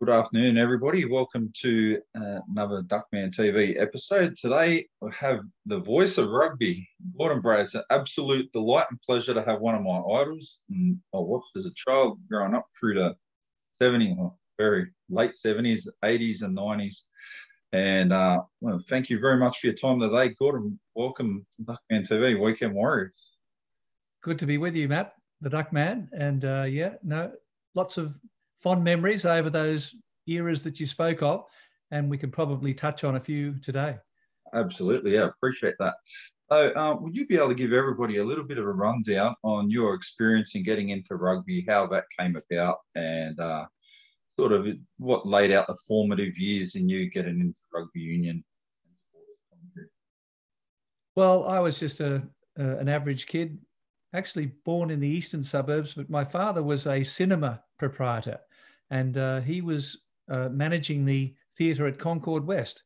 Good afternoon, everybody. Welcome to uh, another Duckman TV episode. Today, we have the voice of rugby, Gordon Bray. It's an absolute delight and pleasure to have one of my idols. And I watched as a child growing up through the 70s, very late 70s, 80s, and 90s. And uh, well, thank you very much for your time today, Gordon. Welcome to Duckman TV, Weekend Warriors. Good to be with you, Matt, the Duckman. And uh, yeah, no, lots of fond memories over those eras that you spoke of, and we can probably touch on a few today. Absolutely, yeah, appreciate that. So, uh, would you be able to give everybody a little bit of a rundown on your experience in getting into rugby, how that came about, and uh, sort of what laid out the formative years in you getting into rugby union? Well, I was just a, a an average kid, actually born in the eastern suburbs, but my father was a cinema proprietor and uh, he was uh, managing the theatre at Concord West,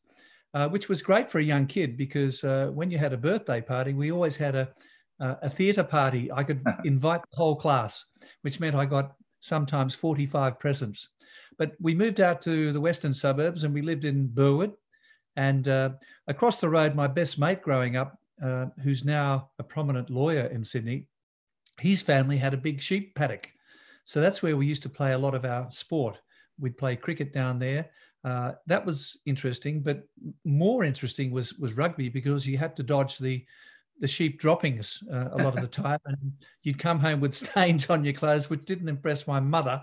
uh, which was great for a young kid because uh, when you had a birthday party, we always had a, a theatre party. I could invite the whole class, which meant I got sometimes 45 presents. But we moved out to the western suburbs and we lived in Burwood. And uh, across the road, my best mate growing up, uh, who's now a prominent lawyer in Sydney, his family had a big sheep paddock. So that's where we used to play a lot of our sport. We'd play cricket down there. Uh, that was interesting, but more interesting was was rugby because you had to dodge the the sheep droppings uh, a lot of the time, and you'd come home with stains on your clothes, which didn't impress my mother.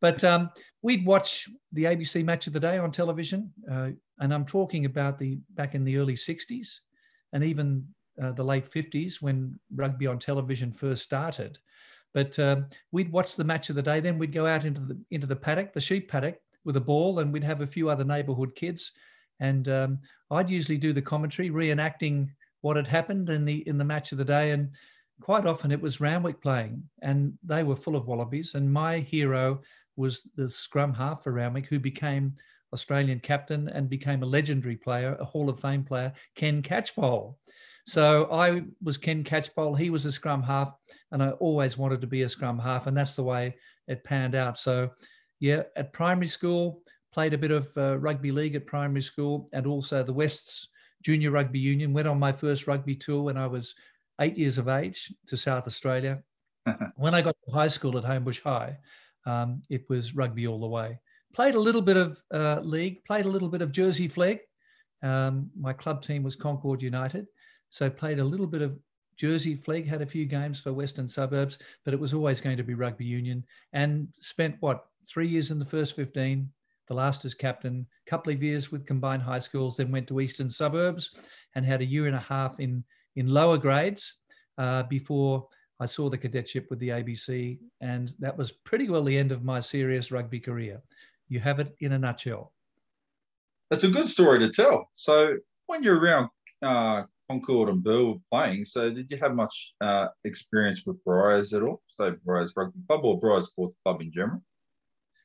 But um, we'd watch the ABC Match of the Day on television, uh, and I'm talking about the back in the early '60s, and even uh, the late '50s when rugby on television first started. But um, we'd watch the match of the day. Then we'd go out into the into the paddock, the sheep paddock, with a ball, and we'd have a few other neighbourhood kids. And um, I'd usually do the commentary, reenacting what had happened in the in the match of the day. And quite often it was Randwick playing, and they were full of wallabies. And my hero was the scrum half for Randwick, who became Australian captain and became a legendary player, a Hall of Fame player, Ken Catchpole. So I was Ken Catchpole. He was a scrum half, and I always wanted to be a scrum half, and that's the way it panned out. So, yeah, at primary school, played a bit of uh, rugby league at primary school, and also the West's Junior Rugby Union. Went on my first rugby tour when I was eight years of age to South Australia. when I got to high school at Homebush High, um, it was rugby all the way. Played a little bit of uh, league, played a little bit of Jersey Flegg. Um, my club team was Concord United. So played a little bit of Jersey Flegg, had a few games for Western Suburbs, but it was always going to be rugby union. And spent what three years in the first fifteen, the last as captain, a couple of years with combined high schools, then went to Eastern Suburbs and had a year and a half in in lower grades uh, before I saw the cadetship with the ABC, and that was pretty well the end of my serious rugby career. You have it in a nutshell. That's a good story to tell. So when you're around uh, Concord and were playing. So did you have much uh, experience with Briars at all? So Briars Rugby Club or Briars Sports Club in general?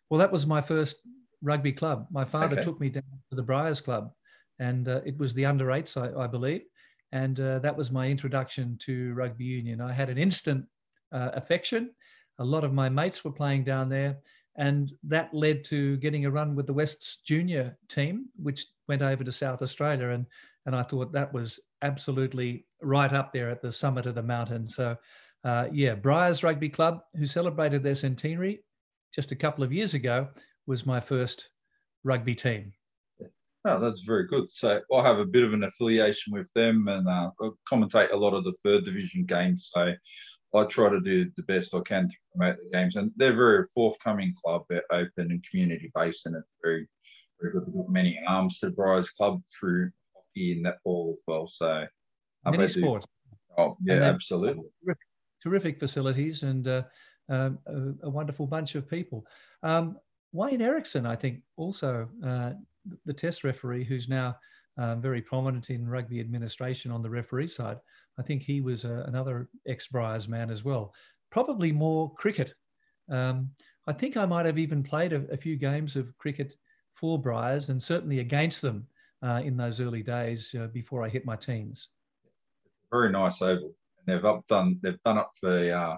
Well, that was my first rugby club. My father okay. took me down to the Briars Club, and uh, it was the under eights, I, I believe, and uh, that was my introduction to rugby union. I had an instant uh, affection. A lot of my mates were playing down there, and that led to getting a run with the West's junior team, which went over to South Australia. And and I thought that was absolutely right up there at the summit of the mountain. So, uh, yeah, Briars Rugby Club, who celebrated their centenary just a couple of years ago, was my first rugby team. Oh, that's very good. So I have a bit of an affiliation with them and uh, commentate a lot of the third division games. So I try to do the best I can to promote the games. And they're very forthcoming club. They're open and community based and it's very, very good. We've got many arms to Briars Club through in netball as well. So many sports. Oh yeah, absolutely. Terrific, terrific, facilities and uh, uh, a, a, wonderful bunch of people. Um, Wayne Erickson, I think, also uh, the test referee, who's now um, very prominent in rugby administration on the referee side. I think he was uh, another ex-Briars man as well. Probably more cricket. Um, I think I might have even played a, a few games of cricket for Briars and certainly against them uh, in those early days uh, before I hit my teens. Very nice oval. And they've up done they've done up the uh,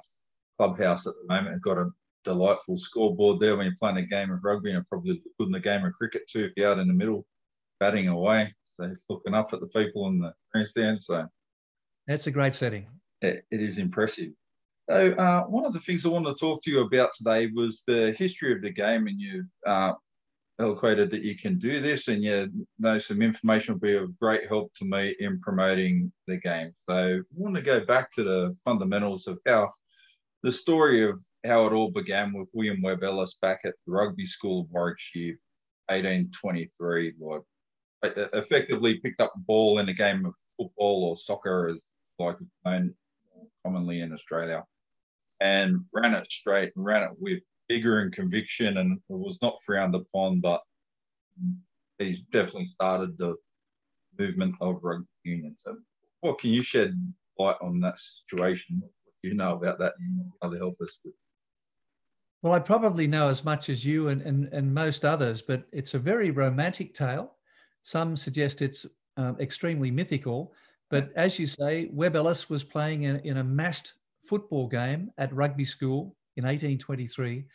clubhouse at the moment. They've got a delightful scoreboard there when you're playing a game of rugby, and probably good in the game of cricket too if you're out in the middle batting away. So he's looking up at the people in the grandstand. So that's a great setting. it, it is impressive. So uh, one of the things I wanted to talk to you about today was the history of the game, and you uh, eloquated that you can do this, and you know some information will be of great help to me in promoting the game. So I want to go back to the fundamentals of how the story of how it all began with William Webb Ellis back at the Rugby School of Warwickshire, 1823. Like effectively picked up ball in a game of football or soccer, as like known commonly in Australia, and ran it straight and ran it with vigor and conviction, and was not frowned upon, but he's definitely started the movement of rugby union. So, what can you shed light on that situation? What do you know about that? And other help us with? Well, I probably know as much as you and, and, and most others, but it's a very romantic tale. Some suggest it's um, extremely mythical. But as you say, Webb Ellis was playing in, in a massed football game at rugby school in 1823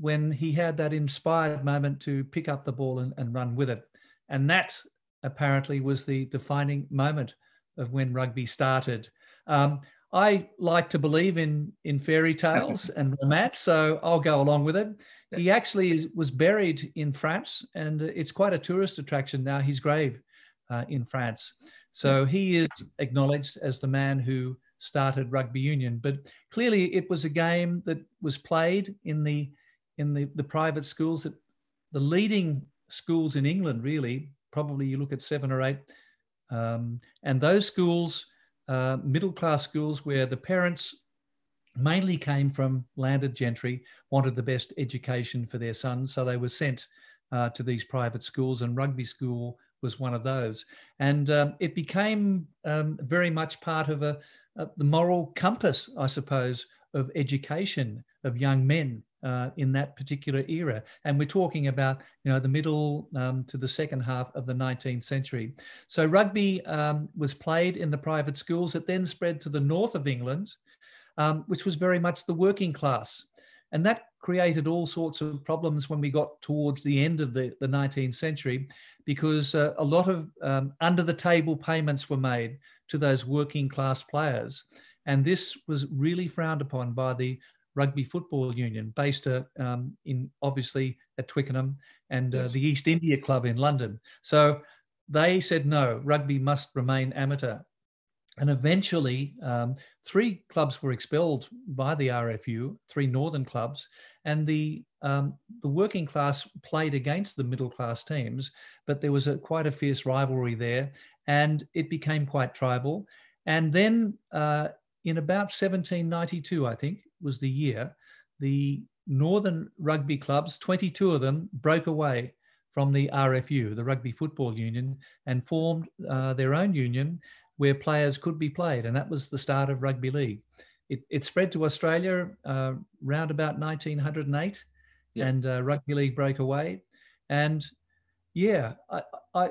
when he had that inspired moment to pick up the ball and, and run with it. And that apparently was the defining moment of when rugby started. Um, I like to believe in in fairy tales and romance, so I'll go along with it. He actually was buried in France, and it's quite a tourist attraction now. His grave uh, in France, so he is acknowledged as the man who started rugby union. But clearly, it was a game that was played in the in the, the private schools that the leading schools in England, really, probably you look at seven or eight, um, and those schools, uh, middle class schools, where the parents mainly came from landed gentry, wanted the best education for their sons, so they were sent uh, to these private schools, and rugby school was one of those. And um, it became um, very much part of a, a, the moral compass, I suppose, of education of young men uh, in that particular era. And we're talking about, you know, the middle um, to the second half of the 19th century. So rugby um, was played in the private schools. It then spread to the north of England, um, which was very much the working class. And that created all sorts of problems when we got towards the end of the, the 19th century, because uh, a lot of um, under the table payments were made to those working class players. And this was really frowned upon by the Rugby Football Union, based uh, um, in obviously at Twickenham and uh, yes. the East India Club in London. So they said no, rugby must remain amateur. And eventually, um, three clubs were expelled by the RFU, three northern clubs, and the um, the working class played against the middle class teams, but there was a, quite a fierce rivalry there, and it became quite tribal. And then uh, in about 1792, I think, was the year, the northern rugby clubs, 22 of them, broke away from the RFU, the Rugby Football Union, and formed uh, their own union where players could be played. And that was the start of rugby league. It, it spread to Australia uh, around about 1908, yeah. and uh, rugby league broke away. And yeah, I, I,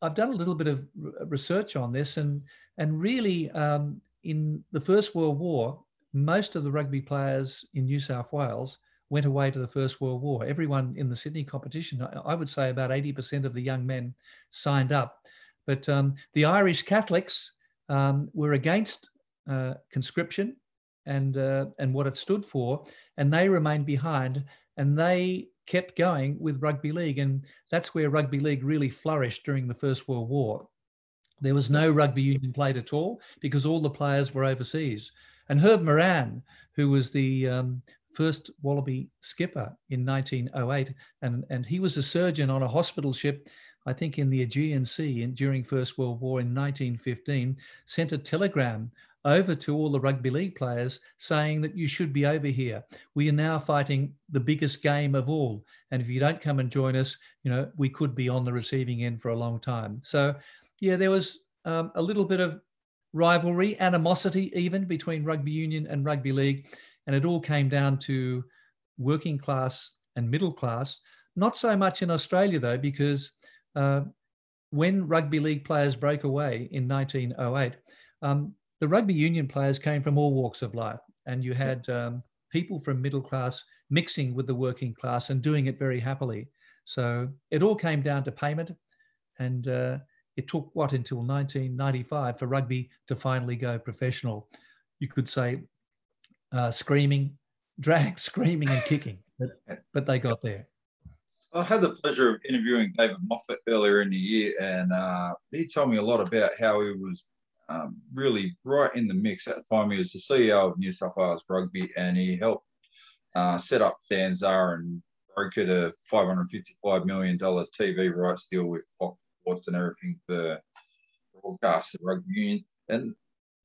I've done a little bit of research on this, and and really, um, in the First World War, most of the rugby players in New South Wales went away to the First World War. Everyone in the Sydney competition, I would say about 80% of the young men signed up. But um, the Irish Catholics um, were against uh, conscription and, uh, and what it stood for, and they remained behind and they kept going with rugby league. And that's where rugby league really flourished during the First World War. There was no rugby union played at all because all the players were overseas. And Herb Moran, who was the um, first Wallaby skipper in 1908, and, and he was a surgeon on a hospital ship, I think in the Aegean Sea in, during First World War in 1915, sent a telegram over to all the rugby league players saying that you should be over here. We are now fighting the biggest game of all. And if you don't come and join us, you know, we could be on the receiving end for a long time. So, yeah, there was um, a little bit of rivalry, animosity even between rugby union and rugby league. And it all came down to working class and middle class. Not so much in Australia, though, because uh, when rugby league players broke away in 1908, um, the rugby union players came from all walks of life. And you had um, people from middle class mixing with the working class and doing it very happily. So it all came down to payment. And uh, it took what until 1995 for rugby to finally go professional. You could say uh, screaming, drag, screaming, and kicking, but, but they got there. I had the pleasure of interviewing David Moffett earlier in the year, and uh, he told me a lot about how he was um, really right in the mix at the time. He was the CEO of New South Wales Rugby, and he helped uh, set up SANZAAR and brokered a $555 million TV rights deal with Fox Sports and everything for broadcast the rugby union. And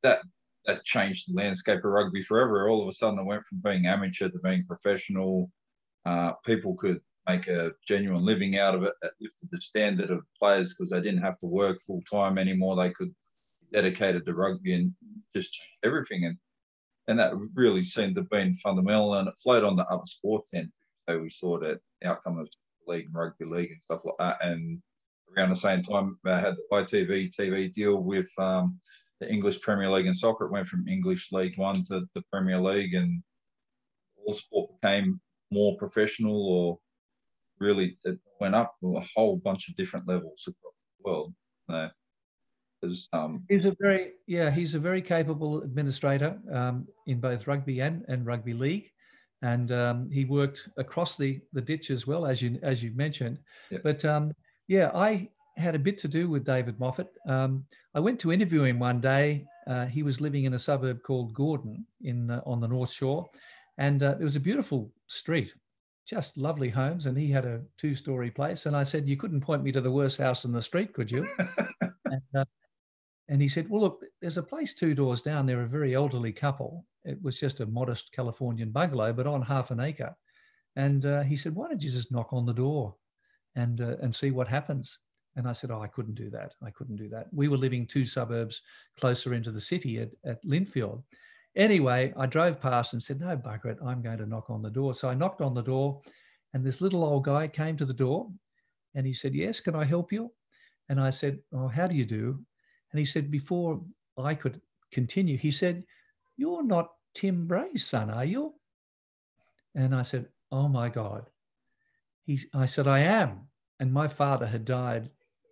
that that changed the landscape of rugby forever. All of a sudden, it went from being amateur to being professional. Uh, people could make a genuine living out of it. It lifted the standard of players because they didn't have to work full time anymore. They could be dedicated to rugby and just everything. And and that really seemed to have been fundamental. And it flowed on the other sports end. So we saw that outcome of league and rugby league and stuff like that. And around the same time, I had the ITV TV deal with um, the English Premier League and soccer. It went from English League One to the Premier League, and all sport became more professional or really it went up a whole bunch of different levels across the world. So, um, he's a very yeah he's a very capable administrator um, in both rugby and, and rugby league. And um, he worked across the the ditch as well as you as you mentioned. But um, yeah i had a bit to do with david moffett. Um, i went to interview him one day. Uh, he was living in a suburb called gordon in uh, on the north shore. And uh, it was a beautiful street just lovely homes and he had a two story place. And i said you couldn't point me to the worst house in the street could you? And, uh, and he said well look there's a place two doors down. There a very elderly couple. It was just a modest californian bungalow but on half an acre. And uh, he said why don't you just knock on the door and uh, and see what happens? And i said oh i couldn't do that. I couldn't do that. We were living two suburbs closer into the city at, at lindfield Anyway, I drove past and said, No, bugger it, I'm going to knock on the door. So I knocked on the door, and this little old guy came to the door and he said, Yes, can I help you? And I said, Oh, how do you do? And he said, Before I could continue, he said, You're not Tim Bray's son, are you? And I said, Oh my God. He, I said, I am. And my father had died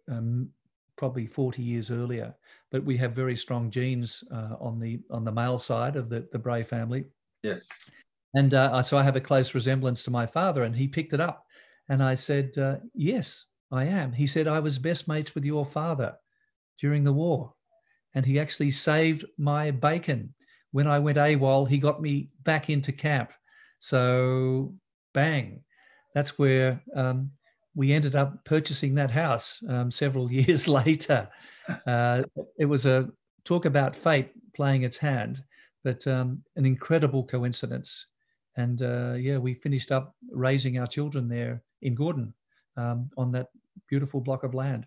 um, probably 40 years earlier. But we have very strong genes uh, on the on the male side of the the Bray family. Yes. And uh, so I have a close resemblance to my father, and he picked it up. And I said, uh, "Yes, I am." He said, "I was best mates with your father during the war, and he actually saved my bacon when I went AWOL. He got me back into camp. So, bang, that's where um, we ended up purchasing that house um, several years later. Uh, it was a talk about fate playing its hand, but um, an incredible coincidence. And uh, yeah, we finished up raising our children there in Gordon um, on that beautiful block of land.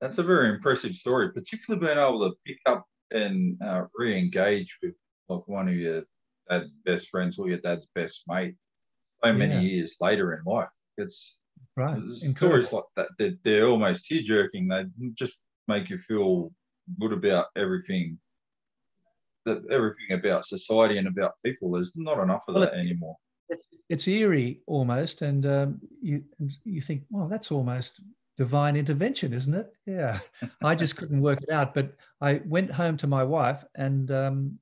That's a very impressive story, particularly being able to pick up and uh, re-engage with like one of your dad's best friends or your dad's best mate so many yeah. years later in life. It's Right. Stories like that, they're, they're almost tear jerking. They just make you feel good about everything, that everything about society and about people. There's not enough of well, that anymore. It's, it's eerie almost, and um, you you think, well, that's almost divine intervention, isn't it? Yeah. I just couldn't work it out, but I went home to my wife and um,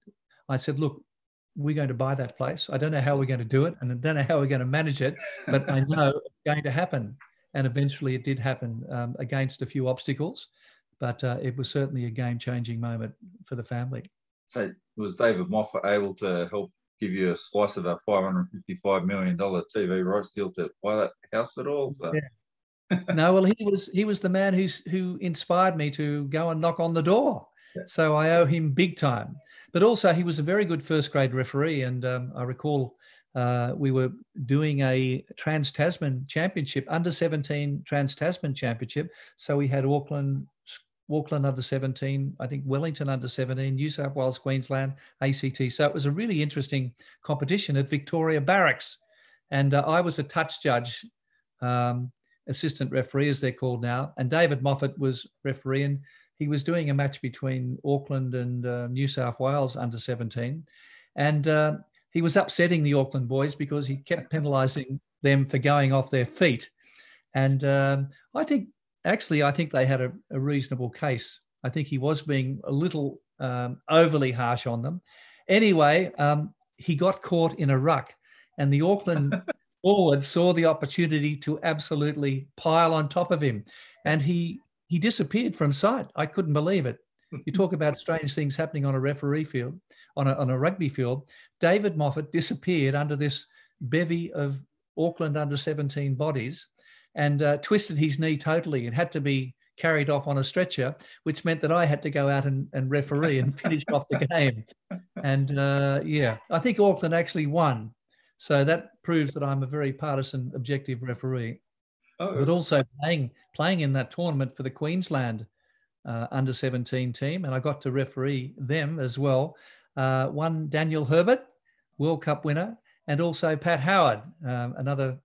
I said, look, we're going to buy that place. I don't know how we're going to do it, and I don't know how we're going to manage it, but I know it's going to happen. And eventually, it did happen um, against a few obstacles, but uh, it was certainly a game-changing moment for the family. So, was David Moffett able to help give you a slice of a five hundred fifty-five million dollar TV rights deal to buy that house at all? So. Yeah. no, well, he was he was the man who's who inspired me to go and knock on the door. So I owe him big time. But also, he was a very good first grade referee. And um, I recall uh, we were doing a Trans Tasman Championship, under 17 Trans Tasman Championship. So we had Auckland, Auckland under 17, I think Wellington under 17, New South Wales, Queensland, ACT. So it was a really interesting competition at Victoria Barracks. And uh, I was a touch judge, um, assistant referee, as they're called now. And David Moffett was refereeing he was doing a match between Auckland and uh, New South Wales under 17. And uh, he was upsetting the Auckland boys because he kept penalising them for going off their feet. And um, I think, actually, I think they had a, a, reasonable case. I think he was being a little um, overly harsh on them. Anyway, um, he got caught in a ruck, and the Auckland forward saw the opportunity to absolutely pile on top of him, and he he disappeared from sight. I couldn't believe it. You talk about strange things happening on a referee field, on a, on a rugby field. David Moffett disappeared under this bevy of Auckland under 17 bodies and uh, twisted his knee totally and had to be carried off on a stretcher, which meant that I had to go out and, and referee and finish off the game. And uh, yeah, I think Auckland actually won. So that proves that I'm a very partisan, objective referee. Oh. But also playing playing in that tournament for the Queensland uh, under 17 team, and I got to referee them as well. Uh, one Daniel Herbert, World Cup winner, and also Pat Howard, um, another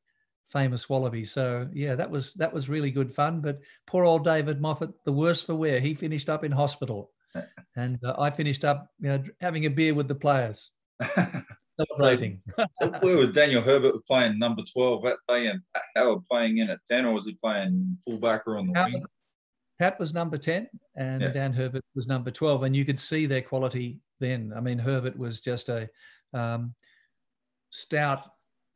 famous Wallaby. So yeah, that was that was really good fun. But poor old David Moffett, the worse for wear. He finished up in hospital, and uh, I finished up, you know, having a beer with the players, celebrating. so where was Daniel Herbert playing number twelve that day, and Pat Howard playing in at ten, or was he playing fullbacker on the Howard, wing? Pat was number 10 and yeah. Dan Herbert was number 12. And you could see their quality then. I mean, Herbert was just a um, stout,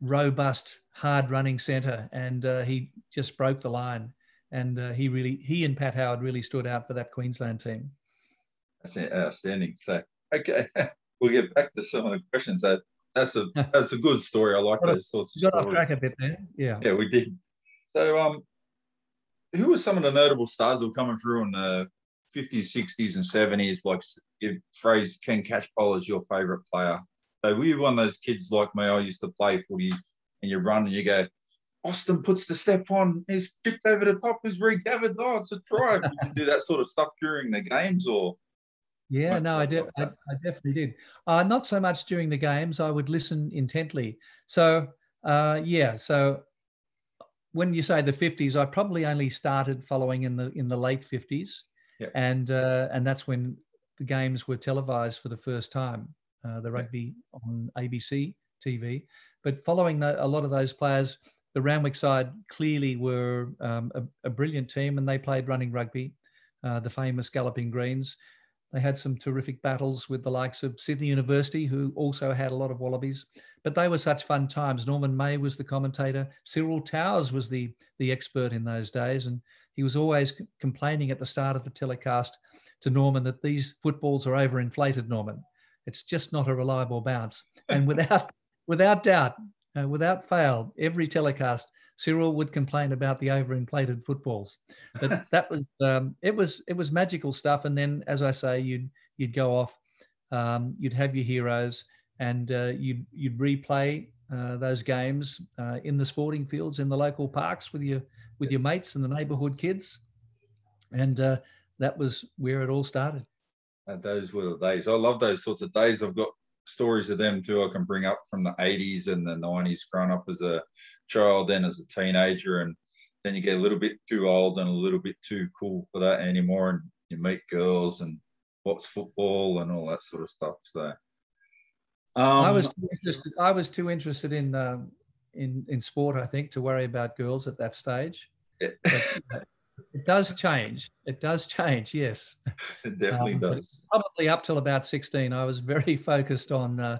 robust, hard running centre. And uh, he just broke the line. And uh, he really, he and Pat Howard really stood out for that Queensland team. That's outstanding. So, okay, we'll get back to some of the questions. That that's a that's a good story. I like those sorts of got stories. off track a bit there. Yeah. Yeah, we did. So, um, who were some of the notable stars that were coming through in the 50s, 60s, and 70s? Like if phrase Ken Catchpole is your favorite player. So were you one of those kids like me? I used to play footy and you run and you go, Austin puts the step on, he's tipped over the top, he's regathered. Oh, it's a try. you can do that sort of stuff during the games or yeah, no, I, did. I, I, definitely did. Uh, not so much during the games. I would listen intently. So, uh, yeah, so when you say the 50s, I probably only started following in the in the late 50s, yep. and uh, and that's when the games were televised for the first time, uh, the rugby on ABC TV. But following the, a lot of those players, the Randwick side clearly were um, a, a, brilliant team, and they played running rugby. Uh, the famous Galloping Greens. They had some terrific battles with the likes of Sydney University, who also had a lot of wallabies. But they were such fun times. Norman May was the commentator. Cyril Towers was the, the expert in those days. And he was always complaining at the start of the telecast to Norman that these footballs are overinflated, Norman. It's just not a reliable bounce. And without, without doubt, uh, without fail, every telecast Cyril would complain about the overinflated footballs. But that was um, it was it was magical stuff. And then, as I say, you'd you'd go off, um, you'd have your heroes, and uh, you'd you'd replay uh, those games uh, in the sporting fields in the local parks with your with your mates and the neighbourhood kids, and uh, that was where it all started. And those were the days. I love those sorts of days. I've got stories of them too. I can bring up from the 80s and the 90s, growing up as a child, then as a teenager, and then you get a little bit too old and a little bit too cool for that anymore, and you meet girls and what's football and all that sort of stuff. So um, I was too interested. I was too interested in um, in in sport, I think, to worry about girls at that stage. But, uh, it does change. It does change. Yes, it definitely um, does. Probably up till about sixteen, I was very focused on uh,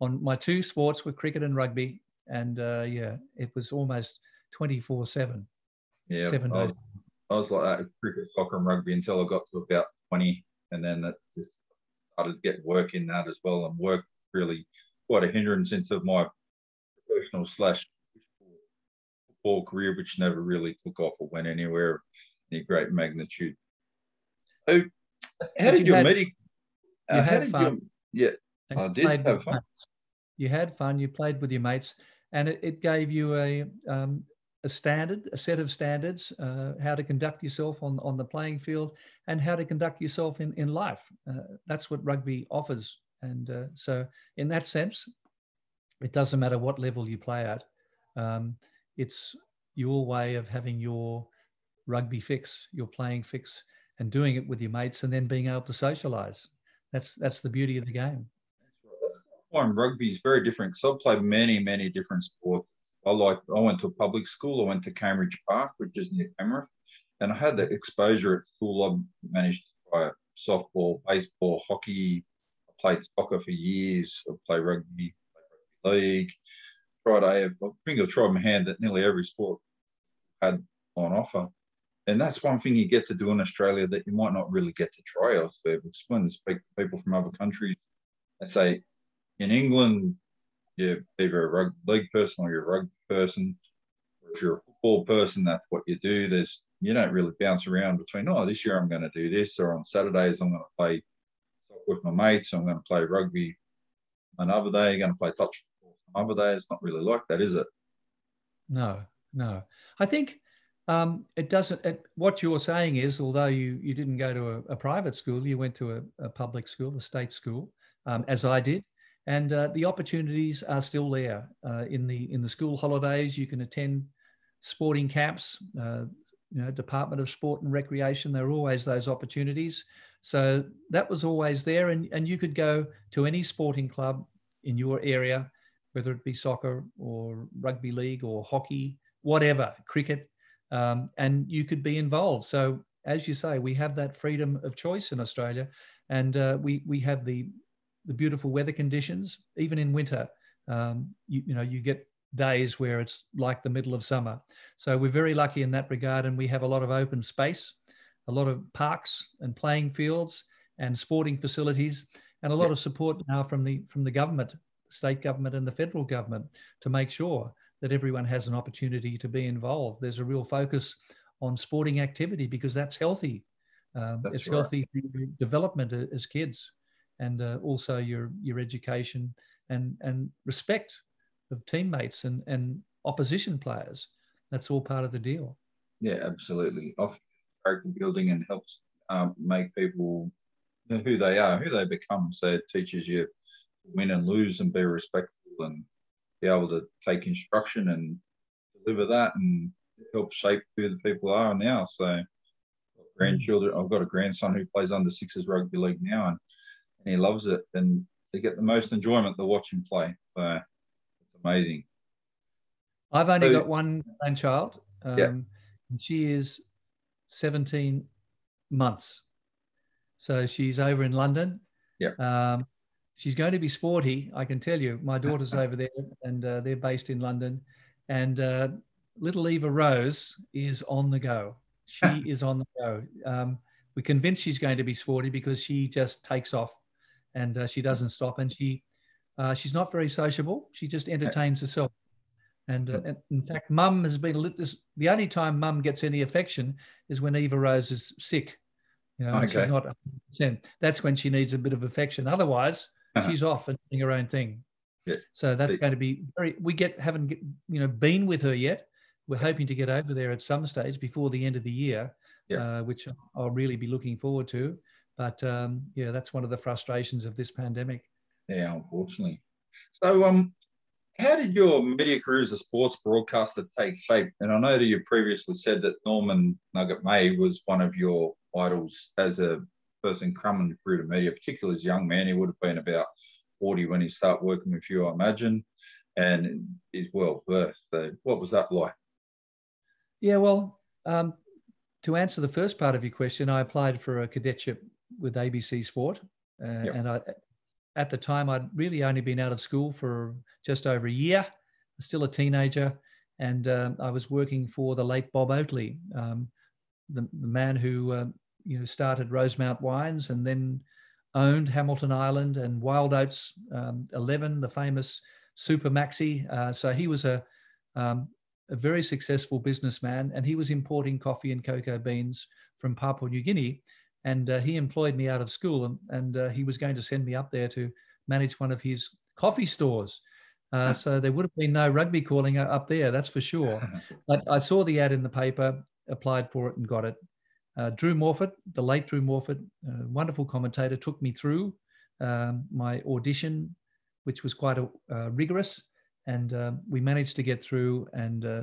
on my two sports were cricket and rugby, and uh, yeah, it was almost twenty four seven. Yeah, seven I was, days. I was like that cricket, soccer, and rugby until I got to about twenty, and then it just started to get work in that as well, and work really quite a hindrance into my professional slash football career, which never really took off or went anywhere any great magnitude. Oh, how did you your meeting? You uh, had fun. yeah, I did have fun. You had fun. You played with your mates, and it, it gave you a um, a standard, a set of standards, uh, how to conduct yourself on, on the playing field and how to conduct yourself in, in life. Uh, that's what rugby offers. And uh, so, in that sense, it doesn't matter what level you play at. Um, it's your way of having your rugby fix, your playing fix, and doing it with your mates, and then being able to socialise. That's that's the beauty of the game. Rugby is very different because I've played many, many different sports. I like I went to a public school. I went to Cambridge Park, which is near Penrith, and I had the exposure at school. I managed to play softball, baseball, hockey. I played soccer for years. I played rugby, played rugby league. Tried I think I tried my hand at nearly every sport had on offer. And that's one thing you get to do in Australia that you might not really get to try elsewhere. Because when you speak to people from other countries, they say in England, you're either a rugby league person or you're a rugby person. If you're a football person, that's what you do. There's you don't really bounce around between, oh, this year I'm going to do this, or on Saturdays I'm going to play with my mates, I'm going to play rugby another day, you're going to play touch football another day. It's not really like that, is it? No, no. I think um, it doesn't. It, what you're saying is, although you you didn't go to a, a private school, you went to a, a public school, a state school, um, as I did, and uh, the opportunities are still there. Uh, in the in the school holidays, you can attend sporting camps. Uh, you know, Department of Sport and Recreation. There are always those opportunities. So that was always there, and and you could go to any sporting club in your area, whether it be soccer or rugby league or hockey, whatever, cricket um, and you could be involved. So, as you say, we have that freedom of choice in Australia, and uh, we we have the the beautiful weather conditions. Even in winter, um, you, you know, you get days where it's like the middle of summer. So we're very lucky in that regard, and we have a lot of open space, a lot of parks and playing fields and sporting facilities, and a lot of support now from the from the government, state government, and the federal government to make sure that everyone has an opportunity to be involved. There's a real focus on sporting activity because that's healthy. Um, that's it's right. healthy development as kids, and uh, also your your education and and respect of teammates and and opposition players. That's all part of the deal. Yeah, absolutely. Off character building and helps um, make people who they are, who they become. So it teaches you win and lose and be respectful and be able to take instruction and deliver that and help shape who the people are now. So grandchildren, I've got a grandson who plays under sixes rugby league now and, and he loves it and they get the most enjoyment to watch him play. So it's amazing. I've only so, got one grandchild. Um, yeah. She is 17 months. So she's over in London. Yeah. Um, she's going to be sporty. I can tell you. My daughter's over there, and uh, they're based in London. And uh, little Eva Rose is on the go. She is on the go. Um, we're convinced she's going to be sporty because she just takes off, and uh, she doesn't stop. And she uh, she's not very sociable. She just entertains herself. And, uh, and in fact, Mum has been lit- the only time Mum gets any affection is when Eva Rose is sick. You know, okay. she's not. 100%. That's when she needs a bit of affection. Otherwise, uh-huh. she's off and doing her own thing. Yeah. So that's going to be very. We get haven't you know been with her yet. We're hoping to get over there at some stage before the end of the year, yeah. uh, which I'll really be looking forward to. But um, yeah, that's one of the frustrations of this pandemic. Yeah, unfortunately. So, um, how did your media career as a sports broadcaster take shape? And I know that you previously said that Norman Nugget May was one of your idols as a person coming through the media, particularly as a young man, he would have been about 40 when he started working with you, I imagine, and he's well versed. So what was that like? Yeah, well, um, to answer the first part of your question, I applied for a cadetship with ABC Sport, uh, yep. and I, at the time, I'd really only been out of school for just over a year, still a teenager, and uh, I was working for the late Bob Oatley, um, the, the, man who uh, you know, started Rosemount Wines and then owned Hamilton Island and Wild Oats um, 11, the famous Super Maxi. Uh, so he was a, um, a very successful businessman and he was importing coffee and cocoa beans from Papua New Guinea. And uh, he employed me out of school and, and uh, he was going to send me up there to manage one of his coffee stores. Uh, so there would have been no rugby calling up there, that's for sure. But I saw the ad in the paper, applied for it, and got it. Uh, Drew Morphett, the late Drew Morphett, uh, wonderful commentator, took me through um, my audition, which was quite a, uh, rigorous. And uh, we managed to get through and uh,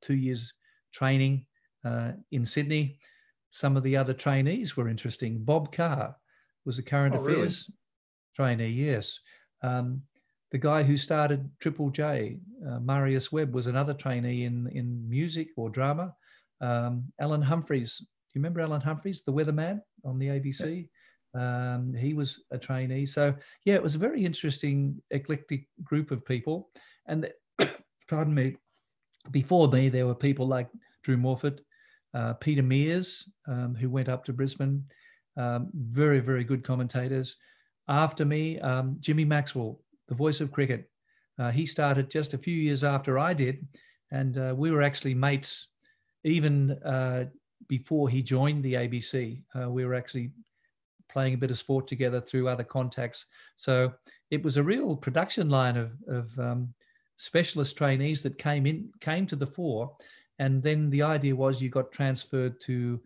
two years training uh, in Sydney. Some of the other trainees were interesting. Bob Carr was a current oh, affairs really? trainee, yes. Um, the guy who started Triple J, uh, Marius Webb, was another trainee in, in music or drama. Um, Alan Humphreys, do you remember Alan Humphreys, the weatherman on the ABC? Um, he was a trainee. So, yeah, it was a very interesting, eclectic group of people. And, pardon me, before me, there were people like Drew Morphett, uh, Peter Meares, um, who went up to Brisbane, um, very, very good commentators. After me, um, Jimmy Maxwell, the voice of cricket. Uh, he started just a few years after I did, and uh, we were actually mates even uh, before he joined the ABC. Uh, we were actually playing a bit of sport together through other contacts. So it was a real production line of, of um, specialist trainees that came in came to the fore, and then the idea was you got transferred to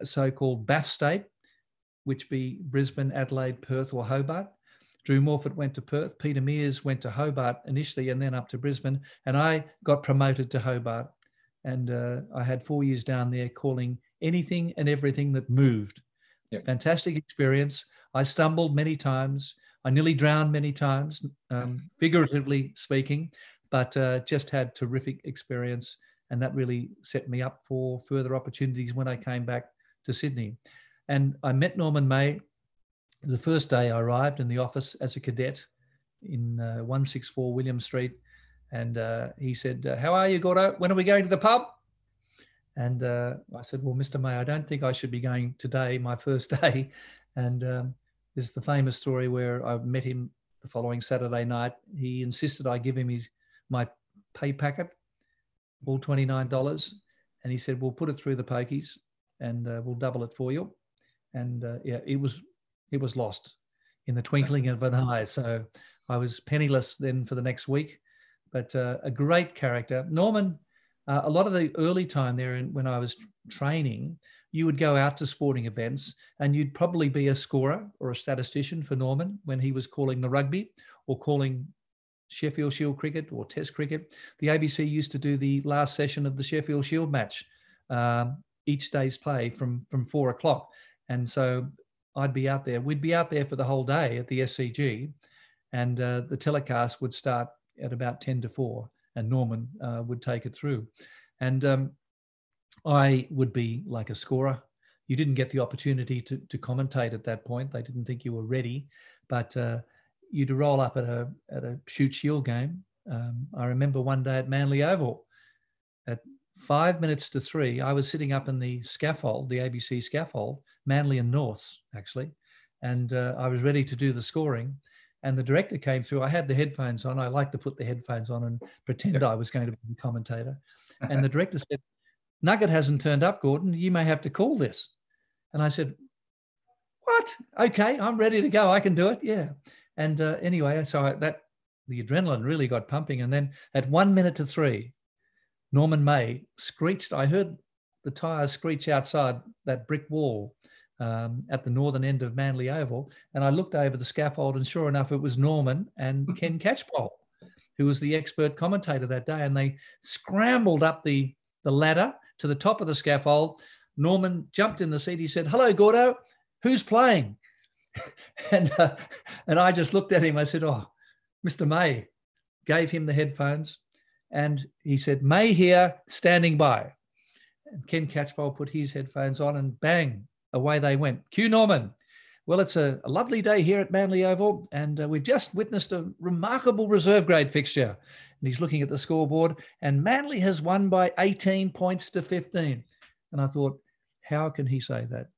a so-called BAF state, which be Brisbane, Adelaide, Perth, or Hobart. Drew Morphett went to Perth. Peter Meares went to Hobart initially and then up to Brisbane. And I got promoted to Hobart. And uh, I had four years down there calling anything and everything that moved. Yep. Fantastic experience. I stumbled many times. I nearly drowned many times, um, figuratively speaking, but uh, just had terrific experience. And that really set me up for further opportunities when I came back to Sydney. And I met Norman May the first day I arrived in the office as a cadet in uh, 164 William Street. And uh, he said, uh, How are you, Gordo? When are we going to the pub? And uh, I said, Well, Mr. May, I don't think I should be going today, my first day. And um, there's the famous story where I met him the following Saturday night. He insisted I give him his my pay packet, all $29. And he said, We'll put it through the pokies and uh, we'll double it for you. And uh, yeah, it was it was lost in the twinkling of an eye. So I was penniless then for the next week, but uh, a great character. Norman, uh, a lot of the early time there when I was training, you would go out to sporting events and you'd probably be a scorer or a statistician for Norman when he was calling the rugby or calling Sheffield Shield cricket or Test cricket. The ABC used to do the last session of the Sheffield Shield match um, each day's play from from four o'clock, and so I'd be out there. We'd be out there for the whole day at the SCG, and uh, the telecast would start at about 10 to 4, and Norman uh, would take it through. And um, I would be like a scorer. You didn't get the opportunity to, to commentate at that point. They didn't think you were ready, but uh, you'd roll up at a, at a Shute Shield game. Um, I remember one day at Manly Oval at five minutes to three, I was sitting up in the scaffold, the ABC scaffold, Manly and Norths, actually, and uh, I was ready to do the scoring. And the director came through. I had the headphones on. I like to put the headphones on and pretend I was going to be the commentator. And the director said, Nugget hasn't turned up, Gordon. You may have to call this. And I said, What? Okay, I'm ready to go. I can do it. Yeah. And uh, anyway, so I, that the adrenaline really got pumping. And then at one minute to three, Norman May screeched. I heard the tyres screech outside that brick wall um, at the northern end of Manly Oval. And I looked over the scaffold, and sure enough, it was Norman and Ken Catchpole, who was the expert commentator that day. And they scrambled up the, the ladder to the top of the scaffold. Norman jumped in the seat. He said, Hello, Gordo. Who's playing? and, uh, and I just looked at him. I said, Oh, Mr. May gave him the headphones and he said, May here, standing by. And Ken Catchpole put his headphones on and bang, away they went. Q Norman. Well, it's a, a lovely day here at Manly Oval, and uh, we've just witnessed a remarkable reserve grade fixture. And he's looking at the scoreboard, and Manly has won by 18 points to 15. And I thought, how can he say that?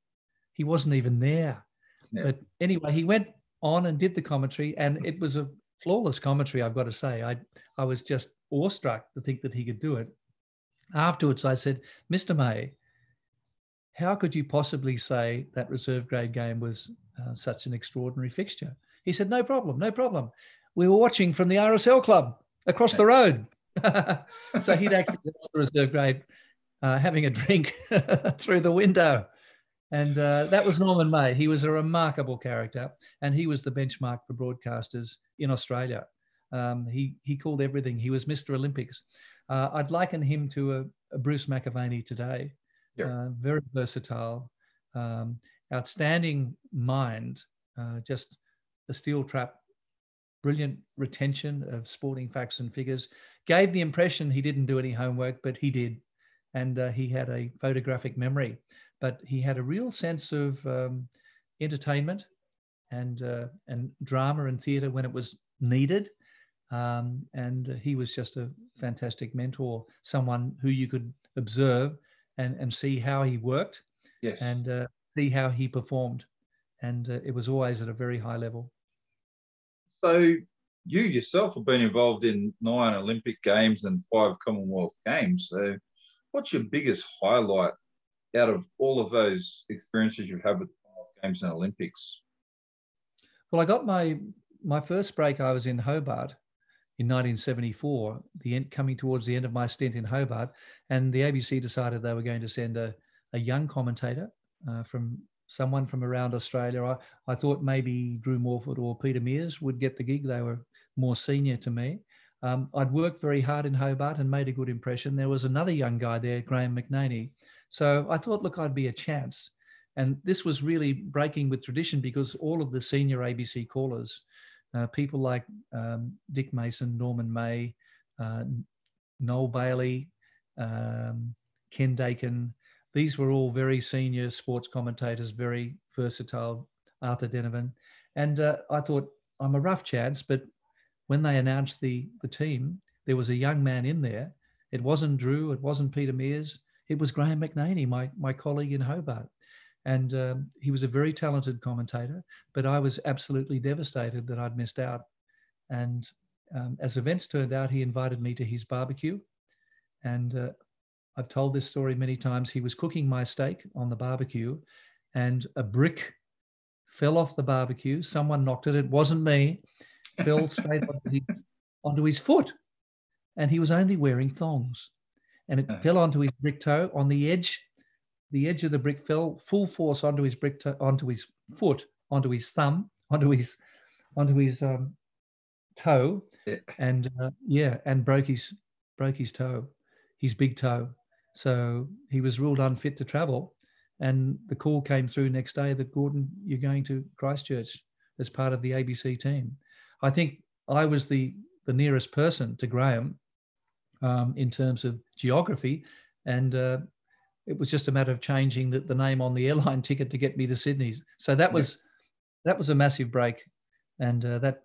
He wasn't even there. Yeah. But anyway, he went on and did the commentary, and it was a flawless commentary, I've got to say. I, I was just awestruck to think that he could do it. Afterwards, I said, Mr. May, how could you possibly say that reserve grade game was uh, such an extraordinary fixture? He said, No problem, no problem. We were watching from the RSL club across the road. so he'd actually watched the reserve grade uh, having a drink through the window. And uh, that was Norman May. He was a remarkable character, and he was the benchmark for broadcasters in Australia. Um, he he called everything. He was Mr. Olympics. Uh, I'd liken him to a, a Bruce McAvaney today. Yeah. Uh, very versatile, um, outstanding mind. Uh, just a steel trap brilliant retention of sporting facts and figures. Gave the impression he didn't do any homework, but he did. And uh, he had a photographic memory, but he had a real sense of um, entertainment and, uh, and drama and theatre when it was needed. Um, and he was just a fantastic mentor, someone who you could observe and, and see how he worked yes. and uh, see how he performed. And uh, it was always at a very high level. So you yourself have been involved in nine Olympic Games and five Commonwealth Games. So what's your biggest highlight out of all of those experiences you've had with Games and Olympics? Well, I got my my first break. I was in Hobart in 1974, the end, coming towards the end of my stint in Hobart, and the ABC decided they were going to send a, a young commentator uh, from someone from around Australia. I, I thought maybe Drew Morford or Peter Meares would get the gig. They were more senior to me. Um, I'd worked very hard in Hobart and made a good impression. There was another young guy there, Graham McNaney. So I thought, look, I'd be a chance. And this was really breaking with tradition because all of the senior ABC callers, uh, people like um, Dick Mason, Norman May, uh, Noel Bailey, um, Ken Dakin, these were all very senior sports commentators, very versatile, Arthur Denovan. And uh, I thought, I'm a rough chance, but when they announced the, the team, there was a young man in there. It wasn't Drew, it wasn't Peter Meares, it was Graham McNaney, my, my colleague in Hobart. And um, he was a very talented commentator, but I was absolutely devastated that I'd missed out. And um, as events turned out, he invited me to his barbecue. And uh, I've told this story many times. He was cooking my steak on the barbecue, and a brick fell off the barbecue. Someone knocked it. It wasn't me. Fell straight onto, his, onto his foot, and he was only wearing thongs, and it fell onto his brick toe on the edge. The edge of the brick fell full force onto his brick toe, onto his foot, onto his thumb, onto his onto his um, toe, yeah. and uh, yeah, and broke his broke his toe, his big toe. So he was ruled unfit to travel. And the call came through next day that Gordon, you're going to Christchurch as part of the ABC team. I think I was the, the nearest person to Graham um, in terms of geography. And uh, it was just a matter of changing the, the name on the airline ticket to get me to Sydney. So that was that was a massive break. And uh, that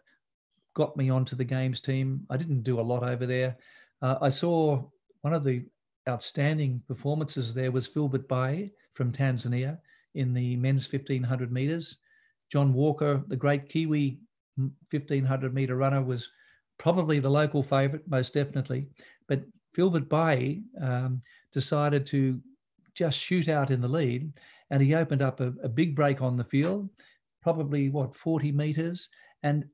got me onto the games team. I didn't do a lot over there. Uh, I saw one of the outstanding performances there was Filbert Bayi from Tanzania in the men's 1500 meters. John Walker, the great Kiwi 1500 meter runner, was probably the local favorite, most definitely. But Filbert Bayi um, decided to just shoot out in the lead and he opened up a, a big break on the field, probably what, 40 meters, and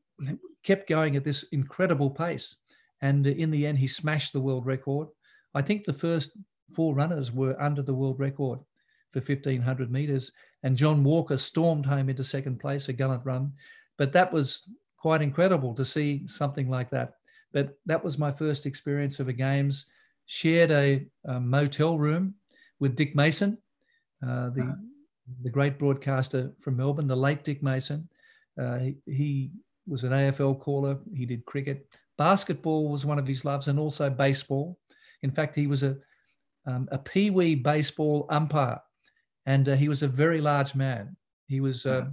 kept going at this incredible pace. And in the end, he smashed the world record I think the first four runners were under the world record for 1500 meters, and John Walker stormed home into second place, a gallant run. But that was quite incredible to see something like that. But that was my first experience of a games. Shared a, a motel room with Dick Mason, uh, the uh-huh. the great broadcaster from Melbourne, the late Dick Mason. Uh, he, he was an AFL caller. He did cricket. Basketball was one of his loves, and also baseball. In fact, he was a, um, a pee wee baseball umpire, and uh, he was a very large man. He was uh,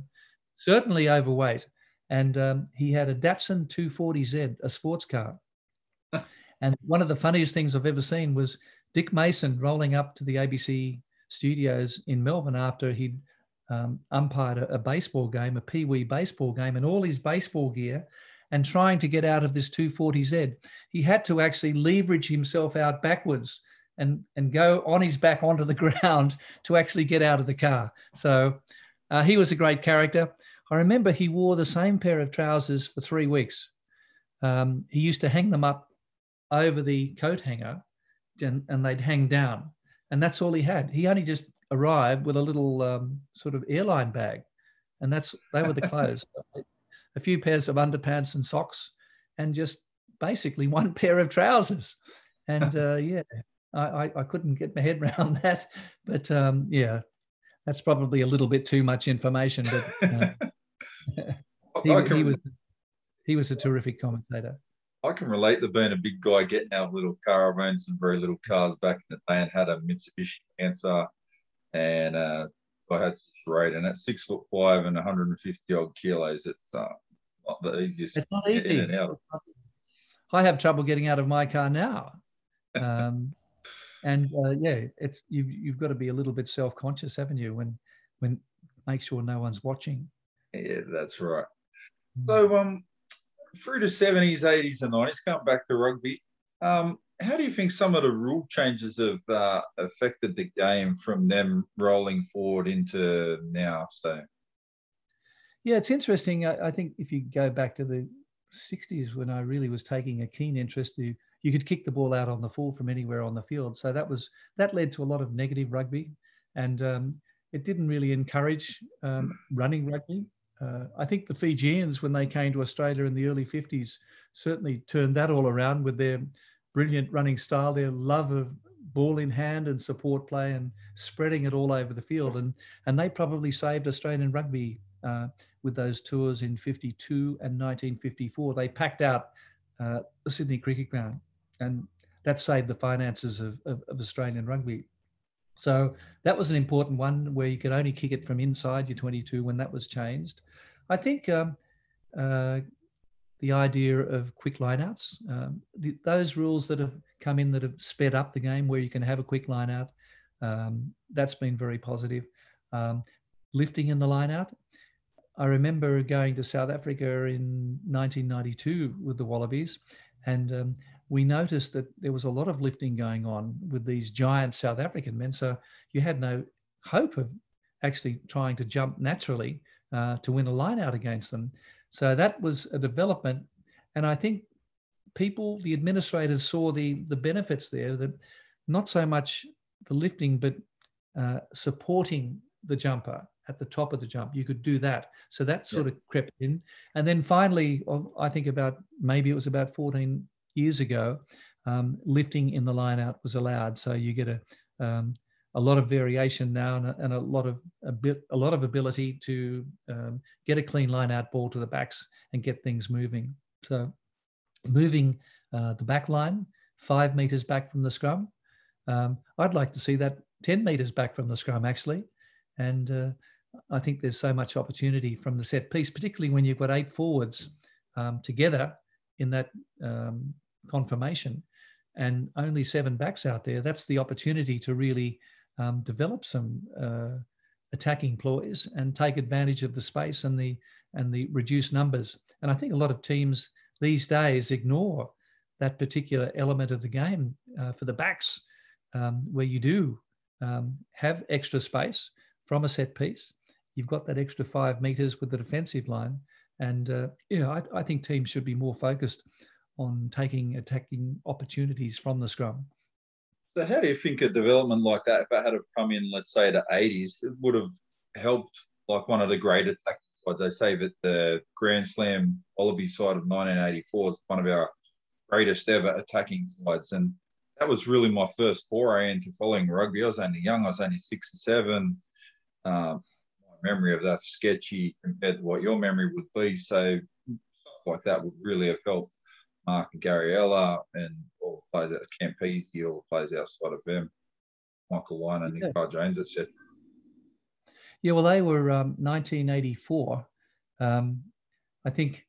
certainly overweight, and um, he had a Datsun 240Z, a sports car. and one of the funniest things I've ever seen was Dick Mason rolling up to the ABC studios in Melbourne after he'd um, umpired a, a, baseball game, a pee wee baseball game, and all his baseball gear and trying to get out of this 240Z. He had to actually leverage himself out backwards and, and go on his back onto the ground to actually get out of the car. So uh, he was a great character. I remember he wore the same pair of trousers for three weeks. Um, he used to hang them up over the coat hanger and, and they'd hang down. And that's all he had. He only just arrived with a little um, sort of airline bag. And that's they were the clothes. a few pairs of underpants and socks, and just basically one pair of trousers. And uh, yeah, I, I, couldn't get my head around that. But um, yeah, that's probably a little bit too much information. But uh, he, he, was he was a terrific commentator. I can relate to being a big guy getting out of little caravans and very little cars back in the day and had a Mitsubishi Lancer and uh, I had right and at six foot five and 150 odd kilos, it's uh, not the easiest. It's not easy. In and out. I have trouble getting out of my car now. Um, and uh, yeah, it's you've you've got to be a little bit self conscious, haven't you? When when make sure no one's watching. Yeah, that's right. Mm. So um, through the seventies, eighties, and nineties, coming back to rugby. Um, how do you think some of the rule changes have uh, affected the game from them rolling forward into now? So, yeah, it's interesting. I, I think if you go back to the 60s when I really was taking a keen interest to you could kick the ball out on the full from anywhere on the field. So that was that led to a lot of negative rugby, and um, it didn't really encourage um, running rugby. Uh, I think the Fijians, when they came to Australia in the early 50s, certainly turned that all around with their brilliant running style, their love of ball in hand and support play and spreading it all over the field. And, and they probably saved Australian rugby uh, with those tours in 52 and 1954. They packed out uh, the Sydney Cricket Ground and that saved the finances of, of, of, Australian rugby. So that was an important one where you could only kick it from inside your 22 when that was changed. I think um, uh, the idea of quick lineouts, um, the, those rules that have come in that have sped up the game where you can have a quick lineout, um, that's been very positive. Um, lifting in the lineout. I remember going to South Africa in 1992 with the Wallabies, and um, we noticed that there was a lot of lifting going on with these giant South African men. So you had no hope of actually trying to jump naturally uh, to win a line out against them. So that was a development. And I think people, the administrators saw the, the benefits there that not so much the lifting, but uh, supporting the jumper at the top of the jump. You could do that. So that sort yeah. of crept in. And then finally, I think about maybe it was about 14 years ago, um, lifting in the line out was allowed. So you get a um, a lot of variation now and a, and a lot of a bit a lot of ability to um, get a clean line out ball to the backs and get things moving. So moving uh, the back line five meters back from the scrum. Um, I'd like to see that 10 meters back from the scrum actually. And uh, I think there's so much opportunity from the set piece, particularly when you've got eight forwards um, together in that um, confirmation and only seven backs out there, that's the opportunity to really um, develop some uh, attacking ploys and take advantage of the space and the and the reduced numbers. And I think a lot of teams these days ignore that particular element of the game uh, for the backs, um, where you do um, have extra space from a set piece. You've got that extra five meters with the defensive line, and uh, you know I, I think teams should be more focused on taking attacking opportunities from the scrum. So, how do you think a development like that, if it had come in, let's say, the 80s, it would have helped like one of the great attacking sides? They say that the Grand Slam Wallaby side of 1984 is one of our greatest ever attacking sides. And that was really my first foray into following rugby. I was only young, I was only six or seven. Um, my memory of that sketchy compared to what your memory would be. So, stuff like that would really have helped Mark and Gary Ella and all the players out Campese, all the players outside of them, Michael Lynagh and Nick Farr Jones, etc. Yeah, well, they were um, 1984. Um, I think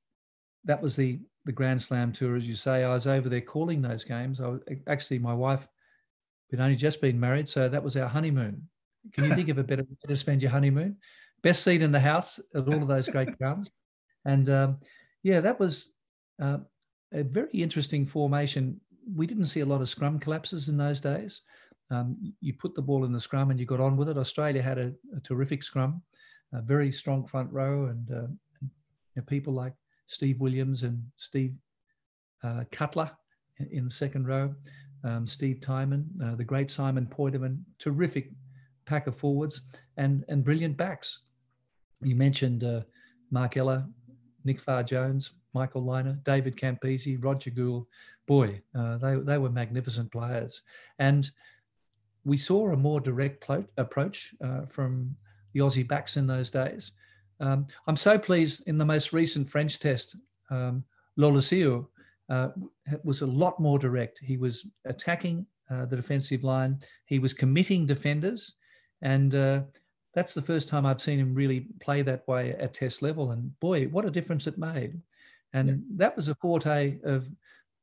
that was the the Grand Slam tour, as you say. I was over there calling those games. I was actually my wife. We'd only just been married, so that was our honeymoon. Can you think of a better way to spend your honeymoon? Best seat in the house at all of those great grounds, and um, yeah, that was. Uh, a very interesting formation. We didn't see a lot of scrum collapses in those days. Um, you put the ball in the scrum and you got on with it. Australia had a, a terrific scrum, a very strong front row, and, uh, you know, people like Steve Williams and Steve uh, Cutler in the second row, um, Steve Tuynman, uh, the great Simon Poidevin, terrific pack of forwards and and brilliant backs. You mentioned uh, Mark Ella, Nick Farr Jones, Michael Lynagh, David Campese, Roger Gould. Boy, uh, they, they were magnificent players. And we saw a more direct plo- approach uh, from the Aussie backs in those days. Um, I'm so pleased in the most recent French test. um, Lolesio uh, was a lot more direct. He was attacking uh, the defensive line. He was committing defenders, and uh, that's the first time I've seen him really play that way at Test level. And boy, what a difference it made! And yeah. that was a forte of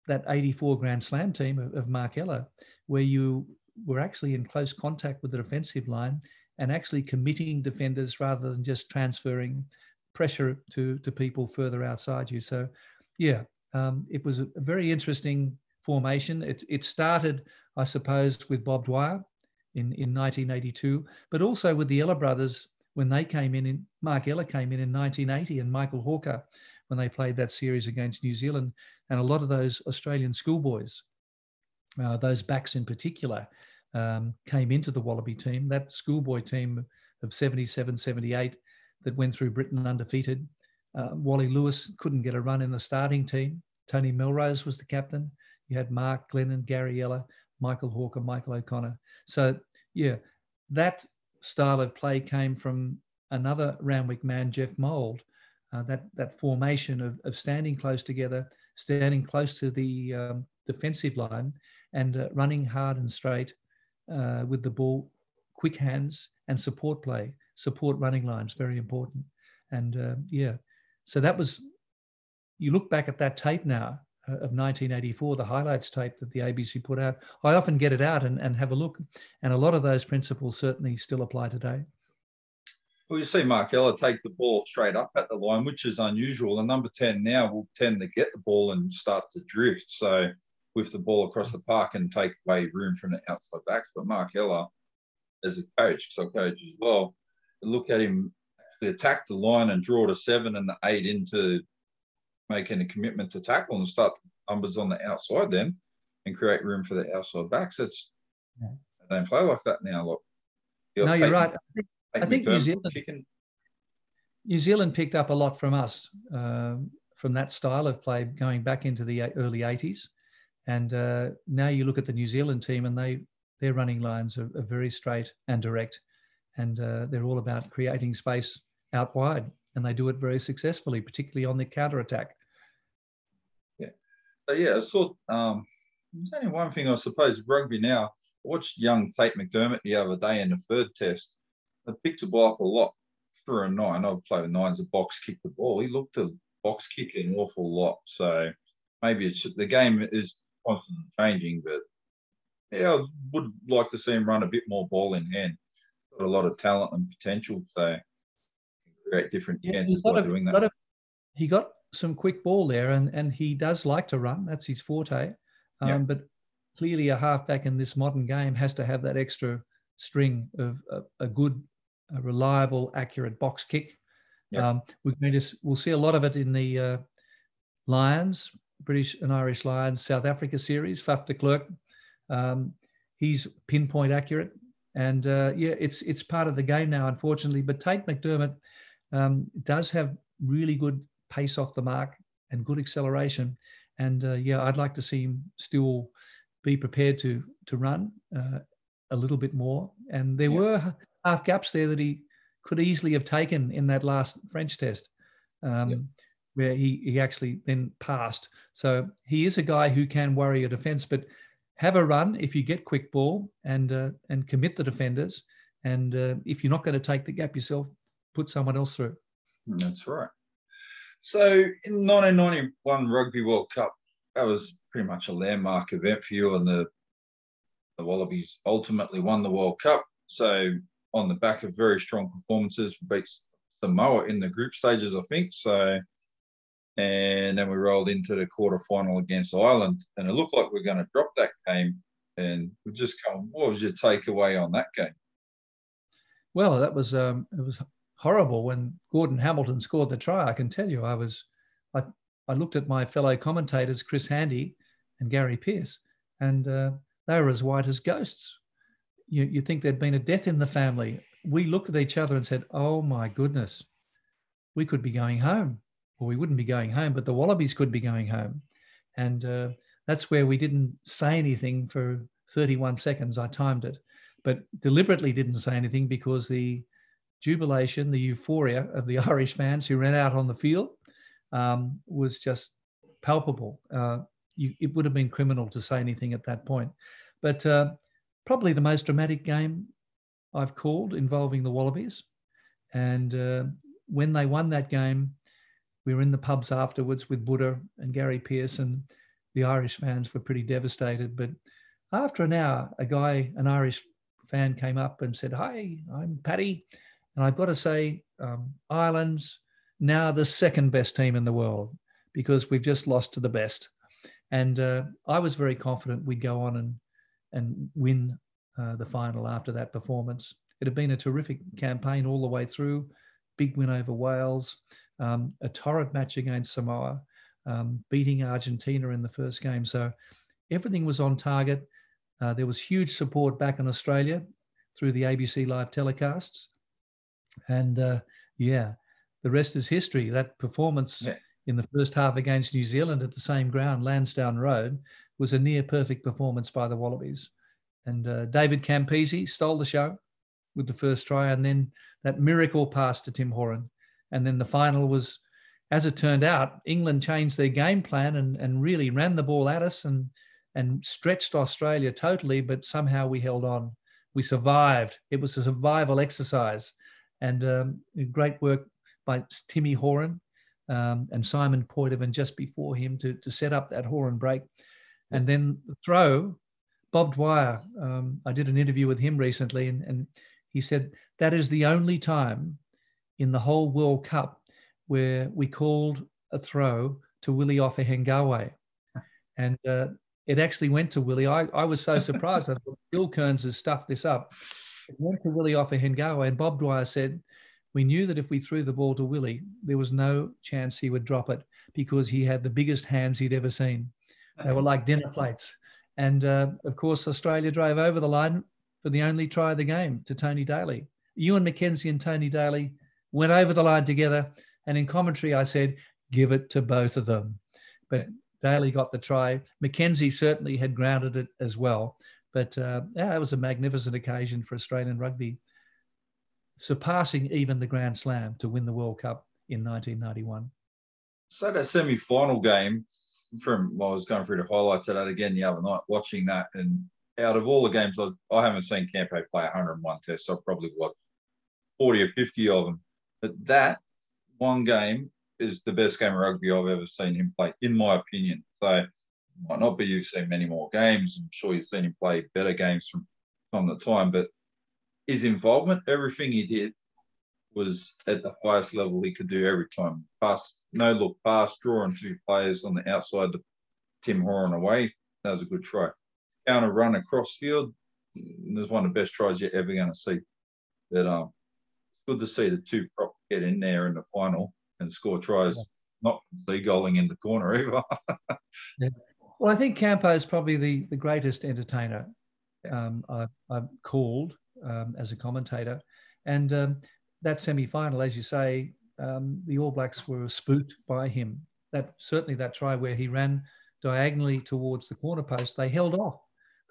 that 84 Grand Slam team of, of Mark Ella, where you were actually in close contact with the defensive line and actually committing defenders rather than just transferring pressure to to people further outside you. So, yeah, um, it was a very interesting formation. It, it started, I suppose, with Bob Dwyer in, in 1982, but also with the Ella brothers when they came in, in Mark Ella came in in 1980 and Michael Hawker when they played that series against New Zealand. And a lot of those Australian schoolboys, uh, those backs in particular, um, came into the Wallaby team. That schoolboy team of 77, 78 that went through Britain undefeated. Uh, Wally Lewis couldn't get a run in the starting team. Tony Melrose was the captain. You had Mark Glennon, Gary Ella, Michael Hawker, Michael O'Connor. So, yeah, that style of play came from another Randwick man, Geoff Mould. Uh, that that formation of, of standing close together, standing close to the um, defensive line, and uh, running hard and straight uh, with the ball, quick hands, and support play, support running lines, very important. And uh, yeah, so that was. You look back at that tape now Uh, of 1984, the highlights tape that the ABC put out. I often get it out and, and have a look, and a lot of those principles certainly still apply today. Well, you see Mark Ella take the ball straight up at the line, which is unusual. And number 10 now will tend to get the ball and start to drift. So with the ball across the park and take away room from the outside backs. But Mark Ella, as a coach, so coach as well, look at him actually attack the line and draw the seven and the eight into making a commitment to tackle and start numbers on the outside then and create room for the outside backs. It's yeah. they don't play like that now. Look, no, you're right. I think New Zealand, New Zealand picked up a lot from us uh, from that style of play going back into the early 80s. And uh, now you look at the New Zealand team and they their running lines are, are very straight and direct. And uh, they're all about creating space out wide. And they do it very successfully, particularly on the counter attack. Yeah. So, yeah, I saw um, there's only one thing I suppose rugby now. I watched young Tate McDermott the other day in the third test I picked the ball up a lot for a nine. I've played with nines, a box kick the ball. He looked a box kick an awful lot. So maybe it's the game is constantly changing, but yeah, I would like to see him run a bit more ball in hand. Got a lot of talent and potential, so create different chances by of, doing that. Of, he got some quick ball there, and and he does like to run. That's his forte. Um, yeah. But clearly, a halfback in this modern game has to have that extra string of a, a good a reliable, accurate box kick. Yep. Um, we're going to we'll see a lot of it in the uh, Lions, British and Irish Lions, South Africa series. Faf de Klerk, um, he's pinpoint accurate, and uh, yeah, it's it's part of the game now, unfortunately. But Tate McDermott um, does have really good pace off the mark and good acceleration, and uh, yeah, I'd like to see him still be prepared to to run uh, a little bit more. And there yeah. were half gaps there that he could easily have taken in that last French test, um, yep. where he, he actually then passed. So he is a guy who can worry a defense, but have a run if you get quick ball and uh, and commit the defenders. And uh, if you're not going to take the gap yourself, put someone else through. That's right. So in 1991 Rugby World Cup, that was pretty much a landmark event for you, and the the Wallabies ultimately won the World Cup. So on the back of very strong performances, we beat Samoa in the group stages, I think. So, and then we rolled into the quarter final against Ireland, and it looked like we are going to drop that game. And we just come. What was your takeaway on that game? Well, that was um, it was horrible when Gordon Hamilton scored the try. I can tell you, I was, I, I looked at my fellow commentators, Chris Handy and Gary Pearce, and uh, they were as white as ghosts you, you think there'd been a death in the family. We looked at each other and said, Oh my goodness, we could be going home. Well, we wouldn't be going home, but the Wallabies could be going home. And uh, that's where we didn't say anything for 31 seconds. I timed it, but deliberately didn't say anything because the jubilation, the euphoria of the Irish fans who ran out on the field um, was just palpable. Uh, you, it would have been criminal to say anything at that point. But uh, probably the most dramatic game I've called involving the Wallabies. And uh, when they won that game, we were in the pubs afterwards with Buddha and Gary Pearson. The Irish fans were pretty devastated. But after an hour, a guy, an Irish fan, came up and said, Hi, I'm Paddy. And I've got to say, um, Ireland's now the second best team in the world because we've just lost to the best. And uh, I was very confident we'd go on and, and win uh, the final after that performance. It had been a terrific campaign all the way through. Big win over Wales, um, a torrid match against Samoa, um, beating Argentina in the first game. So everything was on target. Uh, there was huge support back in Australia through the ABC live telecasts. And uh, yeah, the rest is history. That performance yeah. in the first half against New Zealand at the same ground, Lansdowne Road, was a near perfect performance by the Wallabies. And uh, David Campese stole the show with the first try, and then that miracle pass to Tim Horan. And then the final was, as it turned out, England changed their game plan and, and really ran the ball at us and, and stretched Australia totally, but somehow we held on. We survived. It was a survival exercise. And um, great work by Timmy Horan um, and Simon Poidevin just before him to, to set up that Horan break. And then the throw Bob Dwyer, um, I did an interview with him recently, and, and he said that is the only time in the whole World Cup where we called a throw to Willie Ofahengaue. And uh, it actually went to Willie. I, I was so surprised. I thought Phil Kearns has stuffed this up. Went to Willie Ofahengaue, and Bob Dwyer said, We knew that if we threw the ball to Willie, there was no chance he would drop it because he had the biggest hands he'd ever seen. They were like dinner plates. And uh, of course, Australia drove over the line for the only try of the game to Tony Daly. Ewen McKenzie and Tony Daly went over the line together. And in commentary, I said, give it to both of them. But Daly got the try. McKenzie certainly had grounded it as well. But uh, yeah, it was a magnificent occasion for Australian rugby, surpassing even the Grand Slam to win the World Cup in 1991. So that semi-final game, from well, I was going through the highlights of that again the other night, watching that, and out of all the games, I, I haven't seen Campo play 101 tests. I've probably watched 40 or 50 of them. But that one game is the best game of rugby I've ever seen him play, in my opinion. So might not be you've seen many more games. I'm sure you've seen him play better games from from the time, but his involvement, everything he did was at the highest level he could do every time. Pass, no look pass, drawing two players on the outside to Tim Horan away. That was a good try. Counter run across field. There's one of the best tries you're ever going to see. But um, it's good to see the two prop get in there in the final and score tries, yeah. not seagulling in the corner either. yeah. Well, I think Campo is probably the, the greatest entertainer um, I've, I've, called um, as a commentator. And um, that semi final, as you say, um, the All Blacks were spooked by him. That certainly that try where he ran diagonally towards the corner post, they held off.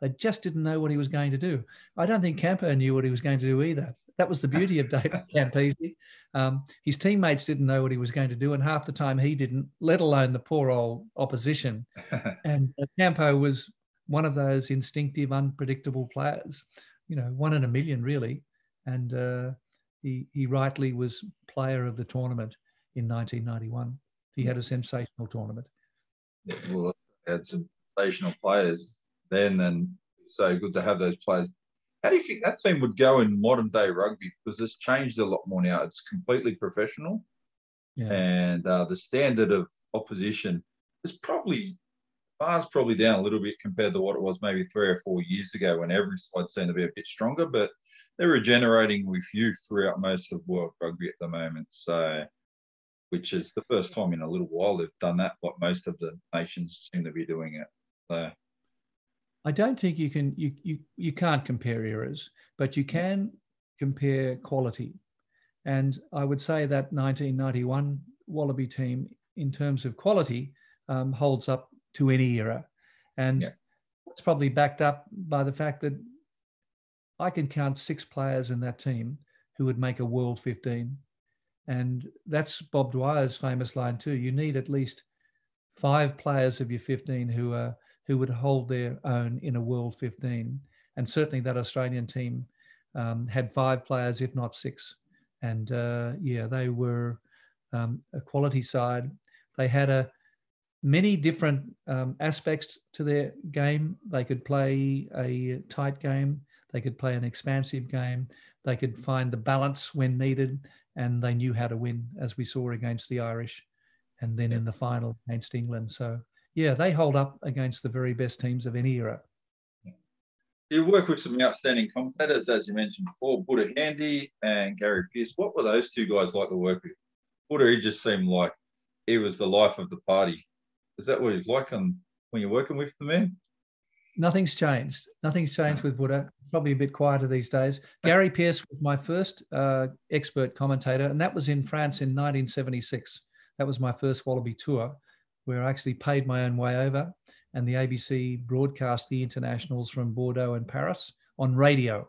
They just didn't know what he was going to do. I don't think Campo knew what he was going to do either. That was the beauty of David Campese. Um, his teammates didn't know what he was going to do, and half the time he didn't, let alone the poor old opposition. and uh, Campo was one of those instinctive, unpredictable players, you know, one in a million, really. And uh, he, he rightly was player of the tournament in 1991. He had a sensational tournament. Yeah, well, had some sensational players then, and so good to have those players. How do you think that team would go in modern day rugby? Because it's changed a lot more now. It's completely professional, yeah. and uh, the standard of opposition is probably bar's probably down a little bit compared to what it was maybe three or four years ago when every side seemed to be a bit stronger. But they're regenerating with youth throughout most of world rugby at the moment. So, which is the first time in a little while they've done that. What most of the nations seem to be doing it. So, I don't think you can you you you can't compare eras, but you can compare quality. And I would say that 1991 Wallaby team, in terms of quality, um, holds up to any era, and yeah. it's probably backed up by the fact that I can count six players in that team who would make a World 15. And that's Bob Dwyer's famous line too. You need at least five players of your 15 who are who would hold their own in a World 15. And certainly that Australian team um, had five players, if not six. And uh, yeah, they were um, a quality side. They had a many different um, aspects to their game. They could play a tight game. They could play an expansive game. They could find the balance when needed, and they knew how to win, as we saw against the Irish, and then in the final against England. So yeah, they hold up against the very best teams of any era. You work with some outstanding commentators, as you mentioned before, Buddha Handy and Gary Pearce. What were those two guys like to work with? Buddha, he just seemed like he was the life of the party. Is that what he's like on, when you're working with the man? Nothing's changed. Nothing's changed with Buddha. Probably a bit quieter these days. Gary Pearce was my first uh, expert commentator, and that was in France in 1976. That was my first Wallaby tour, where I actually paid my own way over, and the ABC broadcast the internationals from Bordeaux and Paris on radio.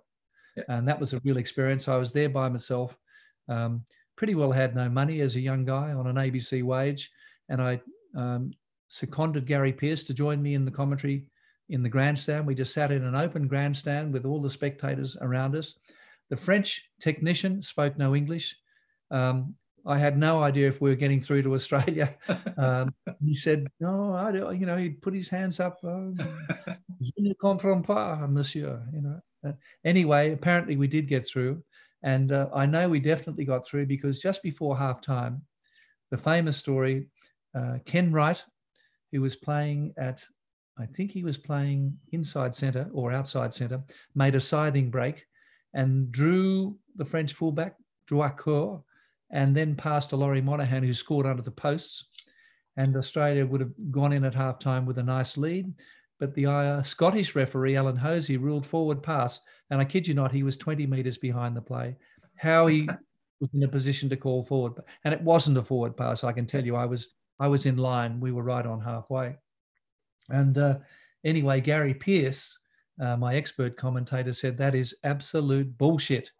Yeah. And that was a real experience. I was there by myself. Um, pretty well had no money as a young guy on an ABC wage, and I um, seconded Gary Pearce to join me in the commentary in the grandstand. We just sat in an open grandstand with all the spectators around us. The French technician spoke no English. Um, I had no idea if we were getting through to Australia. Um, he said, "No, I don't." You know, he'd put his hands up. Oh, Je ne comprends pas, monsieur. You know. Uh, anyway, apparently we did get through, and uh, I know we definitely got through because just before halftime, the famous story, uh, Ken Wright, who was playing at, I think he was playing inside centre or outside centre, made a siding break and drew the French fullback, Droitecourt, and then passed to Laurie Monaghan, who scored under the posts. And Australia would have gone in at halftime with a nice lead. But the uh, Scottish referee, Alan Hosie, ruled forward pass. And I kid you not, he was 20 metres behind the play. How he was in a position to call forward. And it wasn't a forward pass, I can tell you. I was I was in line. We were right on halfway. And uh, anyway, Gary Pearce, uh, my expert commentator, said that is absolute bullshit.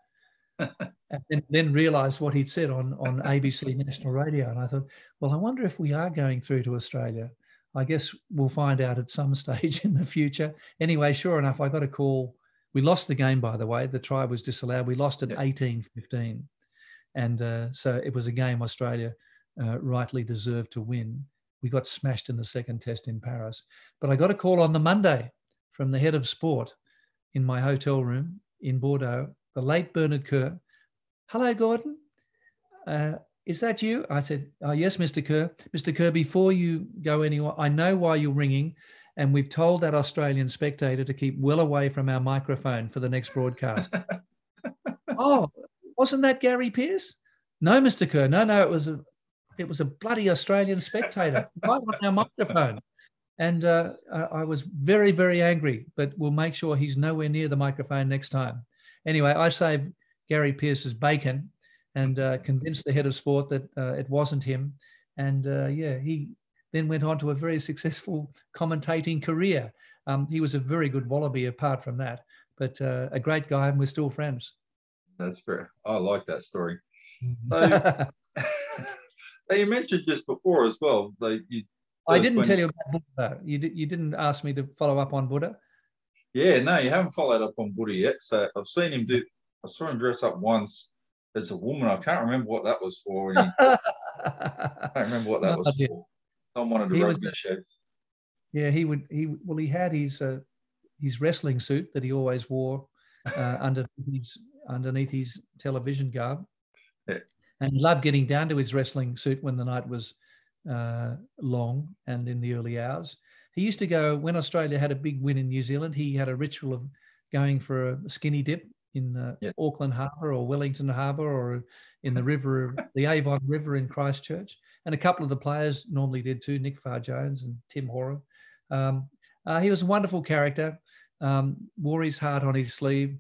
And then, then, realized what he'd said on, on ABC National Radio. And I thought, well, I wonder if we are going through to Australia. I guess we'll find out at some stage in the future. Anyway, sure enough, I got a call. We lost the game, by the way. The try was disallowed. We lost at 18 15. And uh, so it was a game Australia uh, rightly deserved to win. We got smashed in the second test in Paris. But I got a call on the Monday from the head of sport in my hotel room in Bordeaux, the late Bernard Kerr. Hello, Gordon. Uh, is that you? I said, oh, Yes, Mr. Kerr. Mr. Kerr, before you go anywhere, I know why you're ringing, and we've told that Australian spectator to keep well away from our microphone for the next broadcast. oh, wasn't that Gary Pearce? No, Mr. Kerr. No, no, it was a it was a bloody Australian spectator right on our microphone. And uh, I was very, very angry, but we'll make sure he's nowhere near the microphone next time. Anyway, I saved Gary Pearce's bacon and uh, convinced the head of sport that uh, it wasn't him. And uh, yeah, he then went on to a very successful commentating career. Um, he was a very good wallaby apart from that, but uh, a great guy, and we're still friends. That's fair. I like that story. So, you mentioned just before as well. Like you, I didn't tell you about Buddha. You you didn't ask me to follow up on Buddha. Yeah, no, you haven't followed up on Buddha yet. So I've seen him do. I saw him dress up once as a woman. I can't remember what that was for. He, I can't remember what that no, was for. Someone wanted to rugby show. Yeah, he would. He well, he had his uh, his wrestling suit that he always wore uh, under his underneath his television garb. Yeah and he loved getting down to his wrestling suit when the night was uh, long and in the early hours. He used to go when Australia had a big win in New Zealand. He had a ritual of going for a skinny dip in the yeah. Auckland Harbour or Wellington Harbour or in the river, the Avon River in Christchurch. And a couple of the players normally did too, Nick Farr-Jones and Tim Horan. Um, uh, he was a wonderful character, um, wore his heart on his sleeve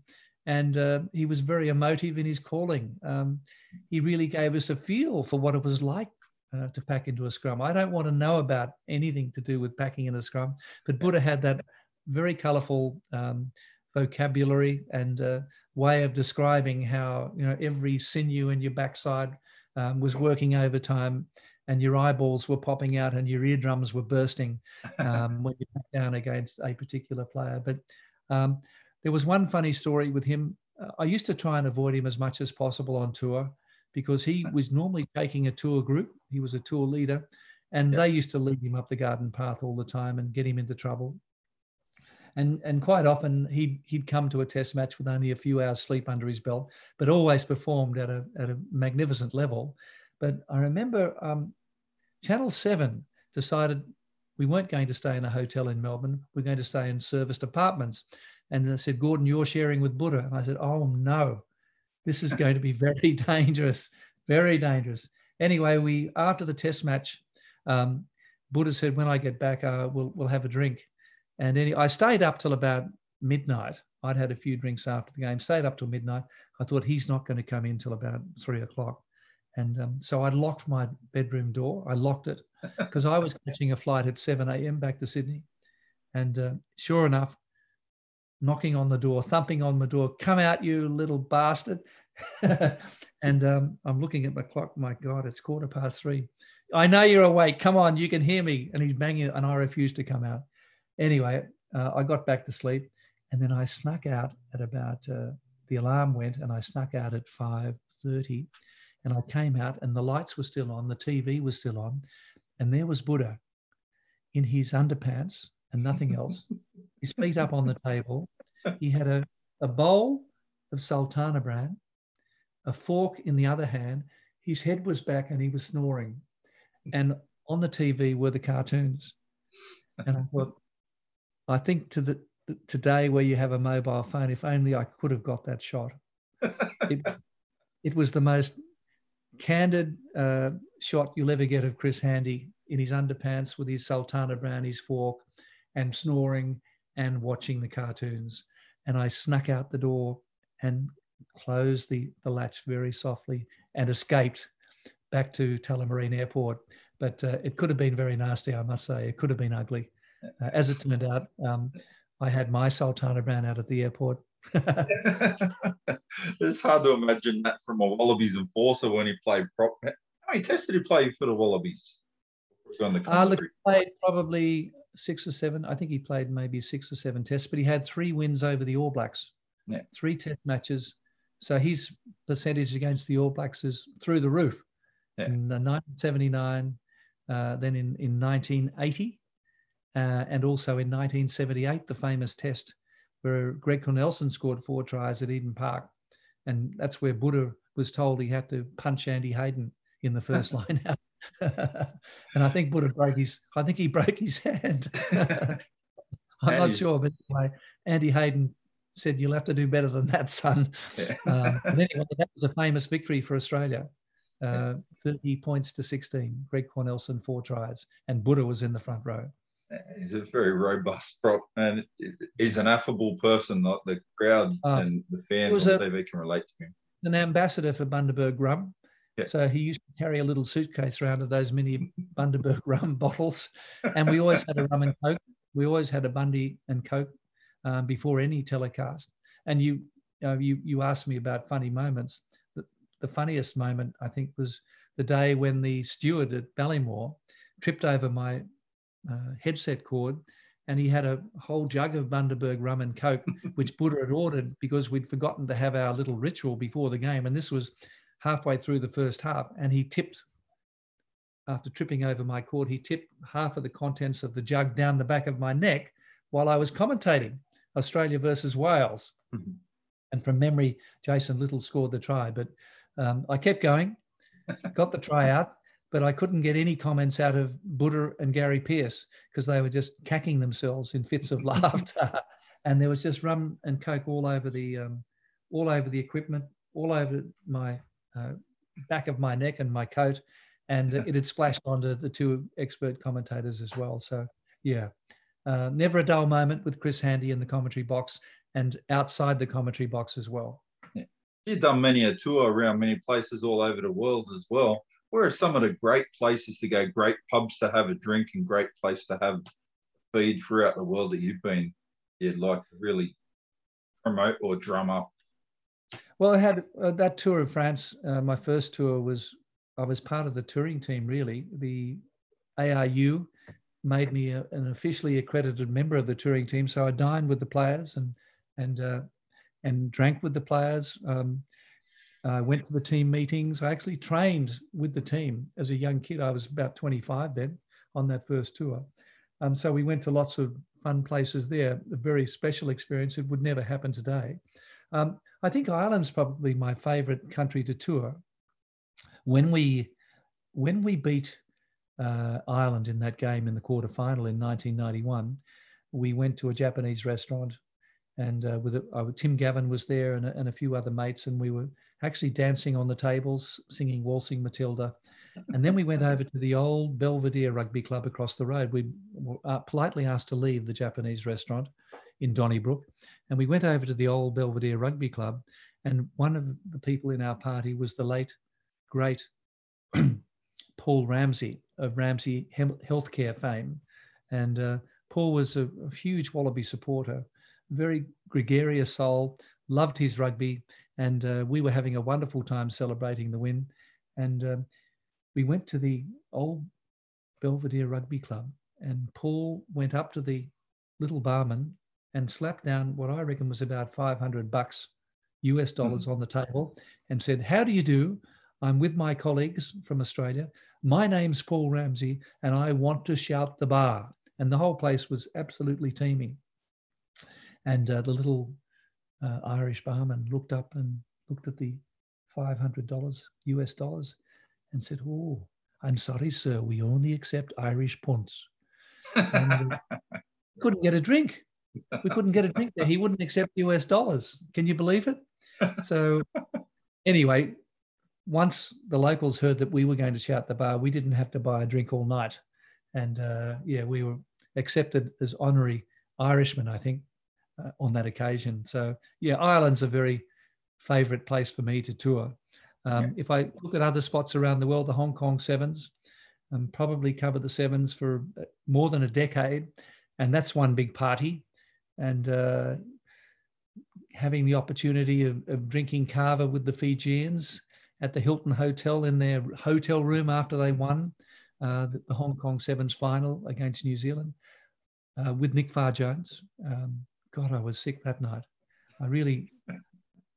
and uh, he was very emotive in his calling. Um, he really gave us a feel for what it was like uh, to pack into a scrum. I don't want to know about anything to do with packing in a scrum, but Buddha had that very colourful um, vocabulary and uh, way of describing how you know every sinew in your backside um, was working overtime and your eyeballs were popping out and your eardrums were bursting um, when you back down against a particular player. But um, there was one funny story with him. Uh, I used to try and avoid him as much as possible on tour because he was normally taking a tour group. He was a tour leader, and yep. they used to lead him up the garden path all the time and get him into trouble. And, and quite often he'd, he'd come to a test match with only a few hours sleep under his belt, but always performed at a, at a magnificent level. But I remember um, Channel 7 decided we weren't going to stay in a hotel in Melbourne. We're going to stay in serviced apartments. And they said, Gordon, you're sharing with Buddha. And I said, oh, no, this is going to be very dangerous, very dangerous. Anyway, we after the test match, um, Buddha said, when I get back, uh, we'll, we'll have a drink. And any, I stayed up till about midnight. I'd had a few drinks after the game, stayed up till midnight. I thought he's not going to come in till about three o'clock. And um, so I locked my bedroom door. I locked it because I was catching a flight at 7 a.m. back to Sydney. And uh, sure enough, knocking on the door, thumping on the door, come out, you little bastard. and um, I'm looking at my clock. My God, it's quarter past three. I know you're awake. Come on, you can hear me. And he's banging, and I refuse to come out. Anyway, uh, I got back to sleep, and then I snuck out at about uh, the alarm went, and I snuck out at five thirty, and I came out, and the lights were still on, the TV was still on, and there was Buddha in his underpants and nothing else, his feet up on the table. He had a, a bowl of sultana bran, a fork in the other hand. His head was back and he was snoring. And on the TV were the cartoons. And I thought, I think to the today where you have a mobile phone, if only I could have got that shot. It, it was the most candid uh, shot you'll ever get of Chris Handy in his underpants with his Sultana Bran, his fork, and snoring and watching the cartoons. And I snuck out the door and closed the, the latch very softly and escaped back to Tullamarine Airport. But uh, it could have been very nasty, I must say. It could have been ugly. Uh, as it turned out, um, I had my Sultana Bran out at the airport. it's hard to imagine that from a Wallabies enforcer when he played prop. How many tests did he play for the Wallabies? On the uh, look, played probably six or seven. I think he played maybe six or seven tests, but he had three wins over the All Blacks. Yeah. Three test matches. So his percentage against the All Blacks is through the roof. Yeah. In 1979, uh, then in, in 1980, uh, and also in 1978, the famous test where Greg Cornelsen scored four tries at Eden Park. And that's where Buddha was told he had to punch Andy Hayden in the first line out. and I think Buddha broke his, I think he broke his hand. I'm not sure, but anyway, Andy Hayden said, You'll have to do better than that, son. Yeah. um, but anyway, that was a famous victory for Australia. Uh, 30 points to 16. Greg Cornelsen, four tries, and Buddha was in the front row. He's a very robust prop, and he's an affable person. Like the crowd uh, and the fans on a, TV can relate to him. An ambassador for Bundaberg rum. Yeah. So he used to carry a little suitcase around of those mini Bundaberg rum bottles, and we always had a rum and coke. We always had a Bundy and coke um, before any telecast. And you, uh, you, you asked me about funny moments. The, the funniest moment I think was the day when the steward at Ballymore tripped over my uh, headset cord, and he had a whole jug of Bundaberg rum and coke, which Buddha had ordered because we'd forgotten to have our little ritual before the game. And this was halfway through the first half, and he tipped. After tripping over my cord, he tipped half of the contents of the jug down the back of my neck while I was commentating Australia versus Wales. Mm-hmm. And from memory, Jason Little scored the try. But um, I kept going, got the try out, but I couldn't get any comments out of Buddha and Gary Pearce because they were just cacking themselves in fits of laughter, and there was just rum and coke all over the um, all over the equipment, all over my uh, back of my neck and my coat, and it had splashed onto the two expert commentators as well. So yeah, uh, never a dull moment with Chris Handy in the commentary box and outside the commentary box as well. Yeah. You've done many a tour around many places all over the world as well where are some of the great places to go, great pubs to have a drink, and great place to have feed throughout the world that you've been? You'd like to really promote or drum up. Well, I had uh, that tour of France. Uh, my first tour was I was part of the touring team. Really, the ARU made me a, an officially accredited member of the touring team. So I dined with the players and and uh, and drank with the players. Um, I went to the team meetings. I actually trained with the team as a young kid. I was about 25 then on that first tour. Um, so we went to lots of fun places there. A very special experience. It would never happen today. Um, I think Ireland's probably my favourite country to tour. When we when we beat uh, Ireland in that game in the quarter final in 1991, we went to a Japanese restaurant, and uh, with uh, Tim Gavin was there and a, and a few other mates, and we were actually dancing on the tables, singing Waltzing Matilda. And then we went over to the old Belvedere Rugby Club across the road. We were uh, politely asked to leave the Japanese restaurant in Donnybrook. And we went over to the old Belvedere Rugby Club. And one of the people in our party was the late, great Paul Ramsay of Ramsay Healthcare fame. And uh, Paul was a, a huge Wallaby supporter, very gregarious soul, loved his rugby and uh, we were having a wonderful time celebrating the win. And um, we went to the old Belvedere Rugby Club, and Paul went up to the little barman and slapped down what I reckon was about 500 bucks US dollars mm. on the table and said, How do you do? I'm with my colleagues from Australia. My name's Paul Ramsay, and I want to shout the bar. And the whole place was absolutely teeming. And uh, the little uh, Irish barman looked up and looked at the $500 US dollars and said, Oh, I'm sorry, sir, we only accept Irish punts. And uh, couldn't get a drink. We couldn't get a drink there. He wouldn't accept US dollars. Can you believe it? So, anyway, once the locals heard that we were going to shout the bar, we didn't have to buy a drink all night. And uh, yeah, we were accepted as honorary Irishmen, I think, uh, on that occasion. So yeah, Ireland's a very favourite place for me to tour. Um, yeah. If I look at other spots around the world, the Hong Kong Sevens, um, probably covered the Sevens for uh, more than a decade, and that's one big party. And uh, having the opportunity of, of drinking kava with the Fijians at the Hilton Hotel in their hotel room after they won uh, the, the, Hong Kong Sevens final against New Zealand uh, with Nick Farr Jones. Um, God, I was sick that night. I really,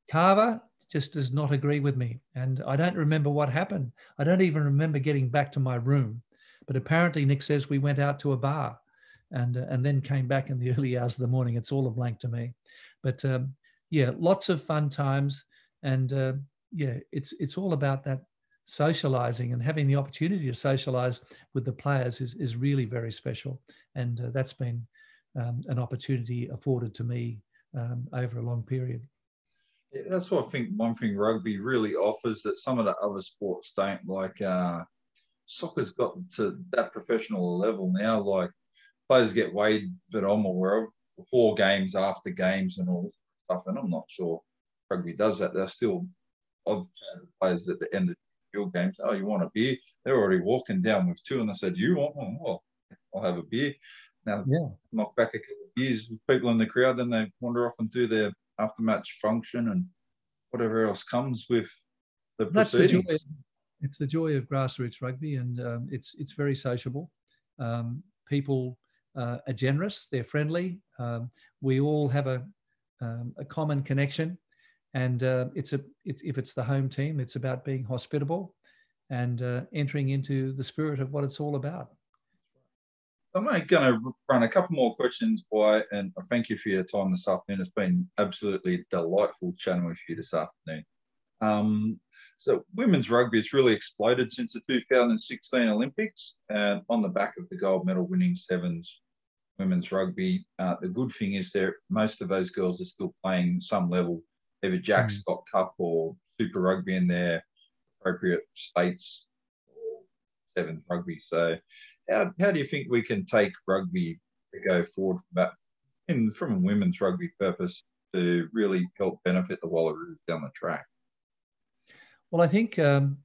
Kava just does not agree with me. And I don't remember what happened. I don't even remember getting back to my room. But apparently, Nick says we went out to a bar and, uh, and then came back in the early hours of the morning. It's all a blank to me. But um, yeah, lots of fun times. And uh, yeah, it's, it's all about that socializing and having the opportunity to socialize with the players is, is really very special. And uh, that's been um, an opportunity afforded to me um, over a long period. Yeah, that's what I think one thing rugby really offers that some of the other sports don't. Like uh, soccer's got to that professional level now. Like players get weighed but I'm aware of before games, after games, and all this stuff. And I'm not sure rugby does that. They're still I've players at the end of field games. Oh, you want a beer? They're already walking down with two, and I said, "You want one? Well, I'll have a beer." Now, yeah. knock back a couple of beers with people in the crowd, then they wander off and do their after match function and whatever else comes with the That's proceedings. The joy. It's the joy of grassroots rugby, and um, it's it's very sociable. Um, people uh, are generous, they're friendly. Um, we all have a um, a common connection, and uh, it's a if it's the home team, it's about being hospitable and uh, entering into the spirit of what it's all about. I'm going to run a couple more questions by, and I thank you for your time this afternoon. It's been absolutely delightful chatting with you this afternoon. Um, so, women's rugby has really exploded since the 2016 Olympics, and on the back of the gold medal winning sevens women's rugby. Uh, the good thing is that most of those girls are still playing some level, either Jack mm. Scott Cup or Super Rugby in their appropriate states or sevens rugby. So how, how do you think we can take rugby to go forward from that, in, from a women's rugby purpose to really help benefit the Wallaroos down the track? Well, I think um,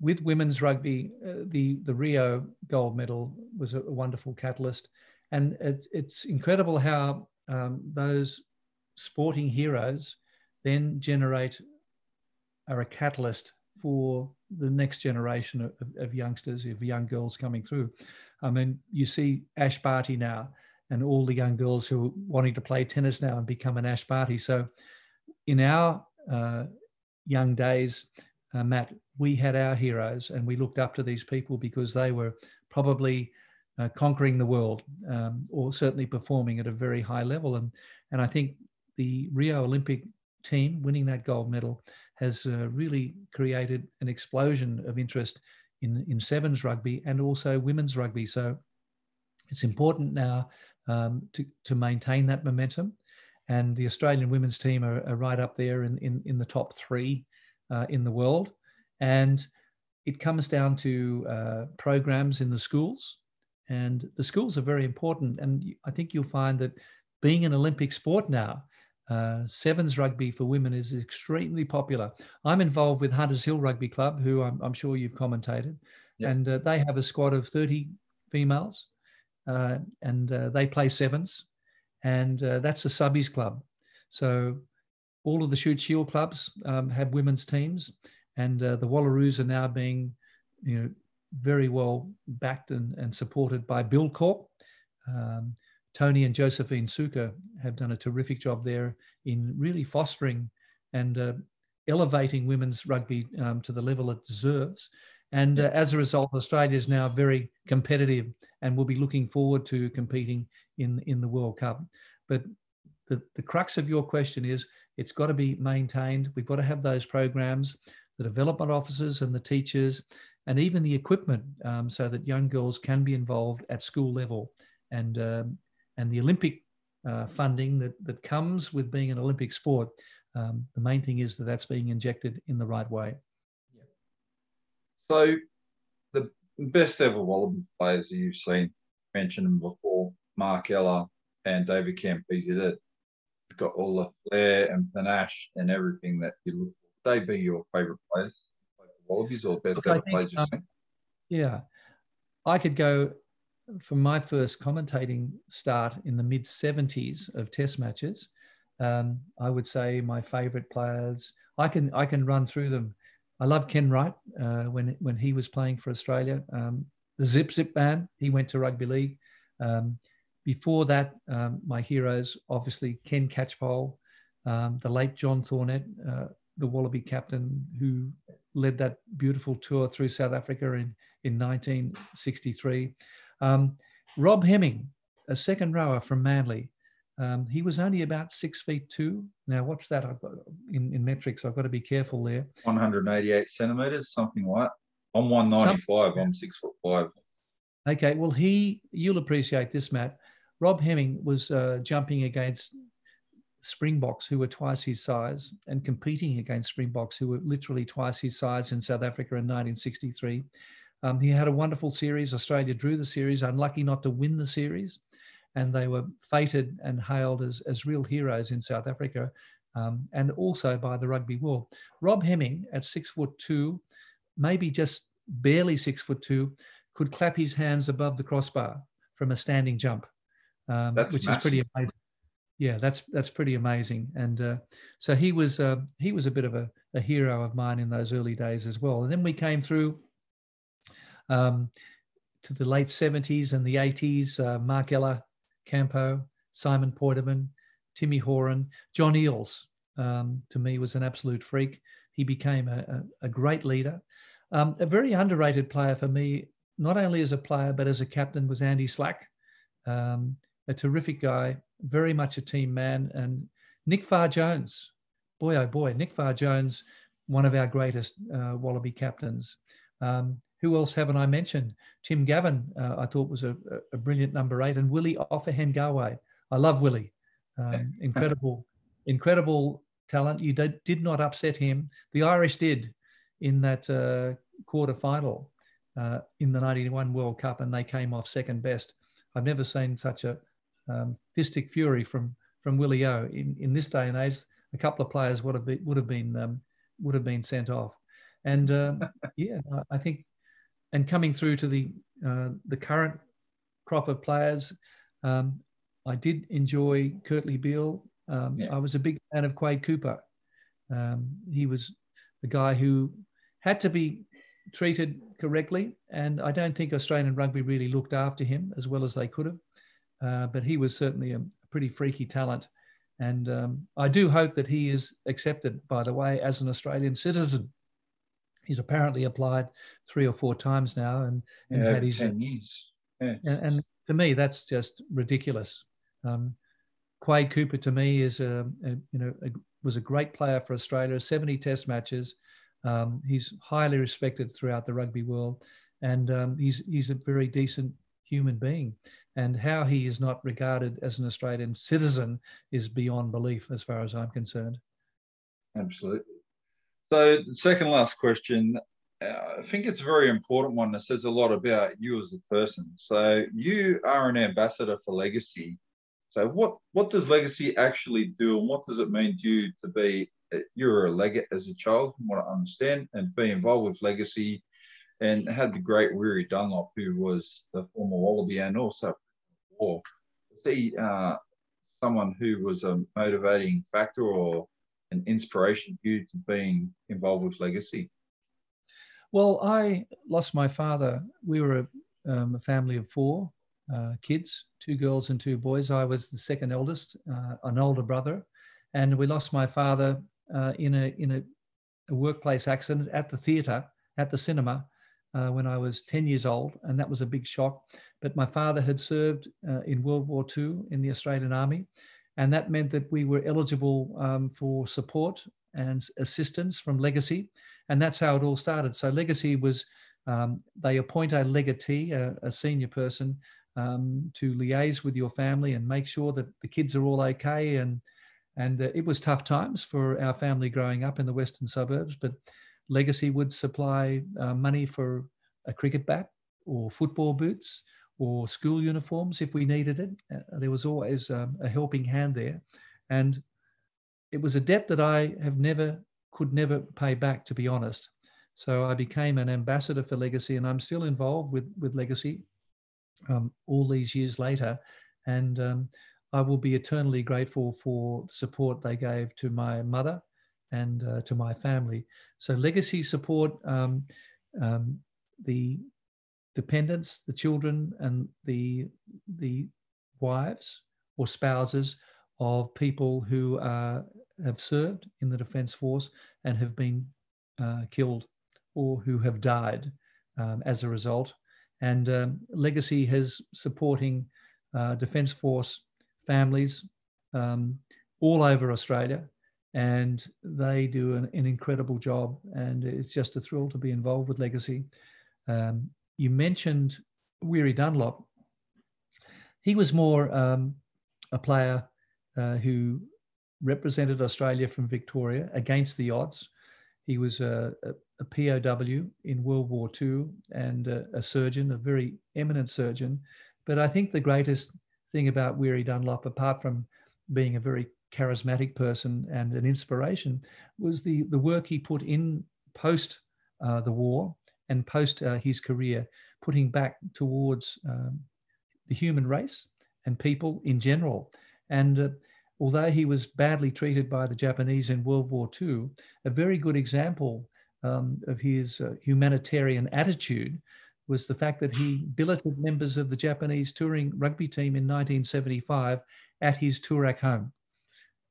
with women's rugby, uh, the the Rio gold medal was a, wonderful catalyst, and it, it's incredible how um, those sporting heroes then generate are a catalyst for the next generation of, of, youngsters, of young girls coming through. I mean, you see Ash Barty now, and all the young girls who are wanting to play tennis now and become an Ash Barty. So, in our uh, young days, uh, Matt, we had our heroes, and we looked up to these people because they were probably uh, conquering the world, um, or certainly performing at a very high level. And and I think the Rio Olympic team winning that gold medal has uh, really created an explosion of interest in, in sevens rugby and also women's rugby. So it's important now um, to, to maintain that momentum. And the Australian women's team are, are right up there in, in, in the top three uh, in the world. And it comes down to uh, programs in the schools. And the schools are very important. And I think you'll find that being an Olympic sport now, uh, sevens rugby for women is extremely popular. I'm involved with Hunters Hill Rugby Club, who I'm, I'm sure you've commentated, yep. and uh, they have a squad of 30 females, uh, and uh, they play sevens, and uh, that's a subbies club. So all of the Shute Shield clubs um, have women's teams, and uh, the Wallaroos are now being, you know, very well backed and, and supported by Buildcorp. Um, Tony and Josephine Sukkar have done a terrific job there in really fostering and uh, elevating women's rugby um, to the level it deserves. And uh, as a result, Australia is now very competitive and will be looking forward to competing in, in the World Cup. But the, the crux of your question is it's got to be maintained. We've got to have those programs, the development officers and the teachers, and even the equipment um, so that young girls can be involved at school level. And um, and the Olympic uh, funding that, that comes with being an Olympic sport, um, the main thing is that that's being injected in the right way. So, the best ever Wallaby players you've seen, mentioned them before, Mark Ella and David he did it. Got all the flair and panache and everything that you look for. They be your favourite players, Wallabies, or best ever players you've um, seen? Yeah, I could go from my first commentating start in the mid 70s of test matches, um, I would say my favorite players, I can, I can run through them. I love Ken Wright uh, when, when he was playing for Australia. Um, the Zip Zip Man, he went to rugby league. Um, before that, um, my heroes, obviously Ken Catchpole, um, the late John Thornett, uh, the Wallaby captain who led that beautiful tour through South Africa in, in 1963. Um, Rob Heming, a second rower from Manly. Um, he was only about six feet two. Now, what's that? I've got, in, in metrics, I've got to be careful there. 188 centimeters, something like. I'm 195. I'm six foot five. Okay, well, he, you'll appreciate this, Matt. Rob Heming was uh, jumping against Springboks, who were twice his size, and competing against Springboks, who were literally twice his size in South Africa in 1963. Um, he had a wonderful series. Australia drew the series, unlucky not to win the series, and they were fated and hailed as, as real heroes in South Africa um, and also by the rugby world. Rob Heming, at six foot two, maybe just barely six foot two, could clap his hands above the crossbar from a standing jump, um, which massive. is pretty amazing. Yeah, that's that's pretty amazing. And uh, so he was uh, he was a bit of a, a hero of mine in those early days as well. And then we came through um, to the late 70s and the 80s, uh, Mark Ella, Campo, Simon Poidevin, Timmy Horan, John Eales. um, to me was an absolute freak. He became a, a, a great leader. Um, a very underrated player for me, not only as a player, but as a captain, was Andy Slack. Um, a terrific guy, very much a team man. And Nick Farr Jones, boy, oh boy, Nick Farr Jones, one of our greatest uh, Wallaby captains. Um, who else haven't I mentioned? Tim Gavin, uh, I thought was a, a, brilliant number eight, and Willie Ofahengaue. I love Willie. Um, incredible, incredible talent. You did, did not upset him. The Irish did in that uh, quarter final uh, in the 91 World Cup, and they came off second best. I've never seen such a um, fistic fury from from Willie O. In, in this day and age, a couple of players would have been would have been um, would have been sent off. And um, yeah, I think and coming through to the uh, the current crop of players, um, I did enjoy Kurtley Beale. Um, yeah. I was a big fan of Quade Cooper. Um, he was the guy who had to be treated correctly, and I don't think Australian rugby really looked after him as well as they could have. Uh, but he was certainly a pretty freaky talent, and um, I do hope that he is accepted, by the way, as an Australian citizen. He's apparently applied three or four times now, and, and yeah, had his ten years. Yeah, and, and, to me, that's just ridiculous. Um, Quade Cooper to me is a, a you know a, was a great player for Australia. Seventy Test matches. Um, he's highly respected throughout the rugby world, and um, he's he's a very decent human being. And how he is not regarded as an Australian citizen is beyond belief, as far as I'm concerned. Absolutely. So, the second last question. Uh, I think it's a very important one that says a lot about you as a person. So, you are an ambassador for legacy so what what does legacy actually do, and what does it mean to you to be you're a legate as a child, from what I understand, and be involved with legacy, and had the great Weary Dunlop, who was the former Wallaby and also war. See uh, someone who was a motivating factor or an inspiration to you to being involved with legacy. Well, I lost my father. We were a, um, a family of four uh, kids, two girls and two boys. I was the second eldest, uh, an older brother, and we lost my father uh, in a in a, a, workplace accident at the theatre, at the cinema, uh, when I was 10 years old, and that was a big shock. But my father had served uh, in World War II in the Australian Army, and that meant that we were eligible um, for support and assistance from Legacy, and that's how it all started. So Legacy was um, they appoint a legatee, a, a senior person, um, to liaise with your family and make sure that the kids are all okay. And and uh, it was tough times for our family growing up in the western suburbs. But Legacy would supply uh, money for a cricket bat or football boots or school uniforms if we needed it. Uh, there was always um, a helping hand there, and it was a debt that I have never could never pay back, to be honest. So I became an ambassador for Legacy, and I'm still involved with with Legacy um, all these years later. And um, I will be eternally grateful for the support they gave to my mother and uh, to my family. So, legacy support, um, um the dependents, the children, and the, the wives or spouses of people who uh, have served in the Defence Force and have been uh, killed or who have died um, as a result and um, Legacy has supporting uh, Defence Force families um, all over Australia, and they do an, an, incredible job. And it's just a thrill to be involved with Legacy. Um, you mentioned Weary Dunlop. He was more um, a player uh, who represented Australia from Victoria against the odds. He was a, a, POW in World War II and a, a, surgeon, a very eminent surgeon. But I think the greatest thing about Weary Dunlop, apart from being a very charismatic person and an inspiration, was the, the work he put in post uh, the war and post uh, his career, putting back towards um, the human race and people in general. And uh, although he was badly treated by the Japanese in World War II, a very good example um, of his uh, humanitarian attitude was the fact that he billeted members of the Japanese touring rugby team in 1975 at his Toorak home.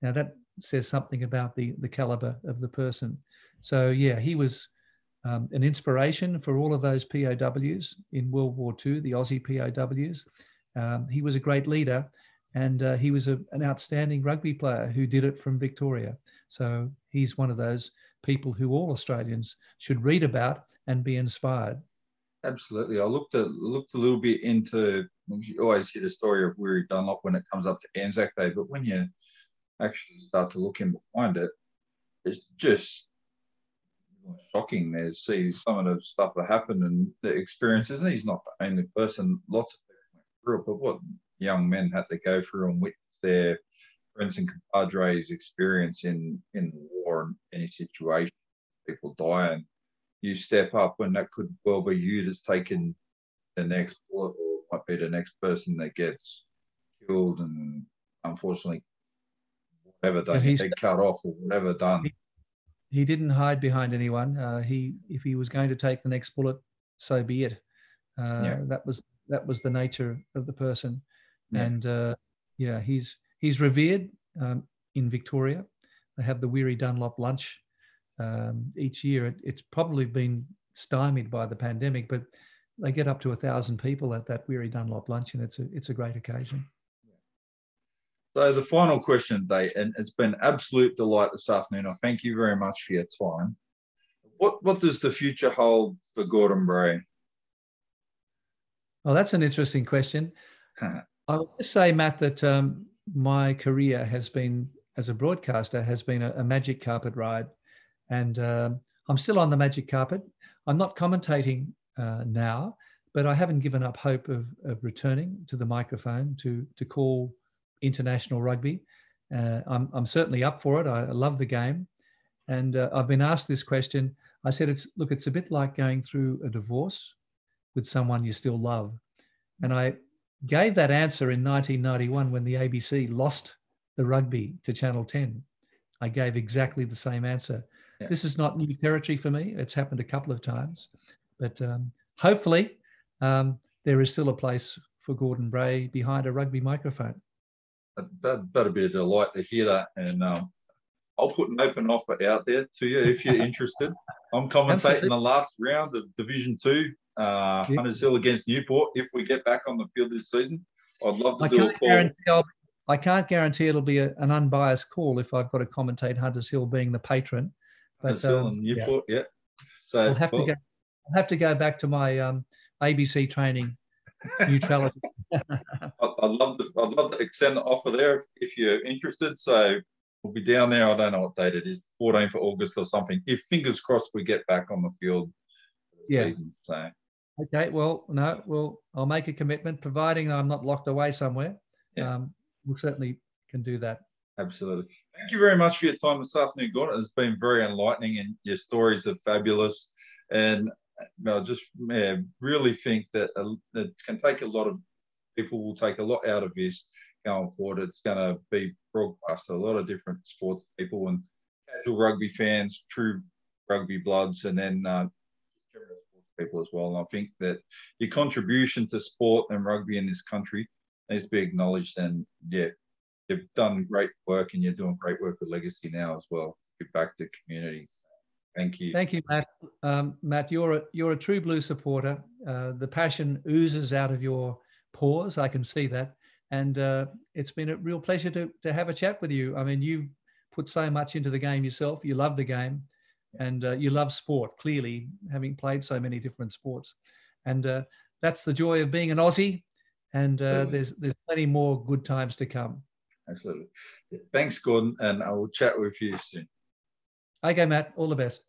Now that says something about the, the caliber of the person. So yeah, he was um, an inspiration for all of those POWs in World War II, the Aussie POWs. Um, he was a great leader and uh, he was a, an outstanding rugby player who did it from Victoria. So he's one of those people who all Australians should read about and be inspired. Absolutely. I looked a looked a little bit into. You always hear the story of Weary Dunlop when it comes up to Anzac Day, but when you actually start to look in behind it, it's just shocking there to see some of the stuff that happened and the experiences. And he's not the only person. Lots of people went through it, but what young men had to go through and witness their friends and compadres experience in in war and any situation. People die, and you step up, and that could well be you that's taken the next bullet, or might be the next person that gets killed, and unfortunately, whatever they head cut off or whatever done. he didn't hide behind anyone. Uh, he, if he was going to take the next bullet, so be it. Uh, yeah. That was that was the nature of the person, yeah. and uh, yeah, he's he's revered um, in Victoria. They have the Weary Dunlop lunch um, each year. It, it's probably been stymied by the pandemic, but they get up to a thousand people at that Weary Dunlop lunch, and it's a it's a great occasion. So the final question today, and it's been absolute delight this afternoon. I thank you very much for your time. What what does the future hold for Gordon Bray? Well, that's an interesting question. I would just say, Matt, that um, my career has been as a broadcaster has been a, a magic carpet ride, and um, I'm still on the magic carpet. I'm not commentating uh, now, but I haven't given up hope of, of returning to the microphone to to call international rugby. Uh, I'm, I'm certainly up for it. I, I love the game. And uh, I've been asked this question. I said, it's look, it's a bit like going through a divorce with someone you still love. And I gave that answer in 1991 when the ABC lost the rugby to Channel 10. I gave exactly the same answer. Yeah. This is not new territory for me. It's happened a couple of times. But um, hopefully, um, there is still a place for Gordon Bray behind a rugby microphone that, that'd be a delight to hear that. And um, I'll put an open offer out there to you if you're interested. I'm commentating Absolutely. the last round of Division Two, uh, yeah. Hunters Hill against Newport. If we get back on the field this season, I'd love to I do a call. I can't guarantee it'll be a, an unbiased call if I've got to commentate Hunters Hill being the patron. But, Hunters Hill um, and Newport, yeah. yeah. So I'll have, well, to go, I'll have to go back to my um, ABC training neutrality. I'd love to. I'd love to extend the offer there if, if, you're interested. So we'll be down there. I don't know what date it is, 14th of August or something. If fingers crossed we get back on the field. Yeah. Season, so. Okay. Well, no. Well, I'll make a commitment, providing I'm not locked away somewhere. Yeah. Um, we certainly can do that. Absolutely. Thank you very much for your time this afternoon, Gordon. It's been very enlightening, and your stories are fabulous. And I just yeah, really think that it can take a lot of people will take a lot out of this going forward. It's going to be broadcast to a lot of different sports people and casual rugby fans, true rugby bloods, and then uh, people as well. And I think that your contribution to sport and rugby in this country needs to be acknowledged. And yeah, you've done great work and you're doing great work with Legacy now as well. Give back to community. Thank you. Thank you, Matt. Um, Matt, you're a you're a true blue supporter. Uh, the passion oozes out of your pores. I can see that, and uh, it's been a real pleasure to to have a chat with you. I mean, you put so much into the game yourself. You love the game, and uh, you love sport. Clearly, having played so many different sports, and uh, that's the joy of being an Aussie. And uh, there's there's plenty more good times to come. Absolutely. Thanks, Gordon, and I will chat with you soon. Okay, Matt. All the best.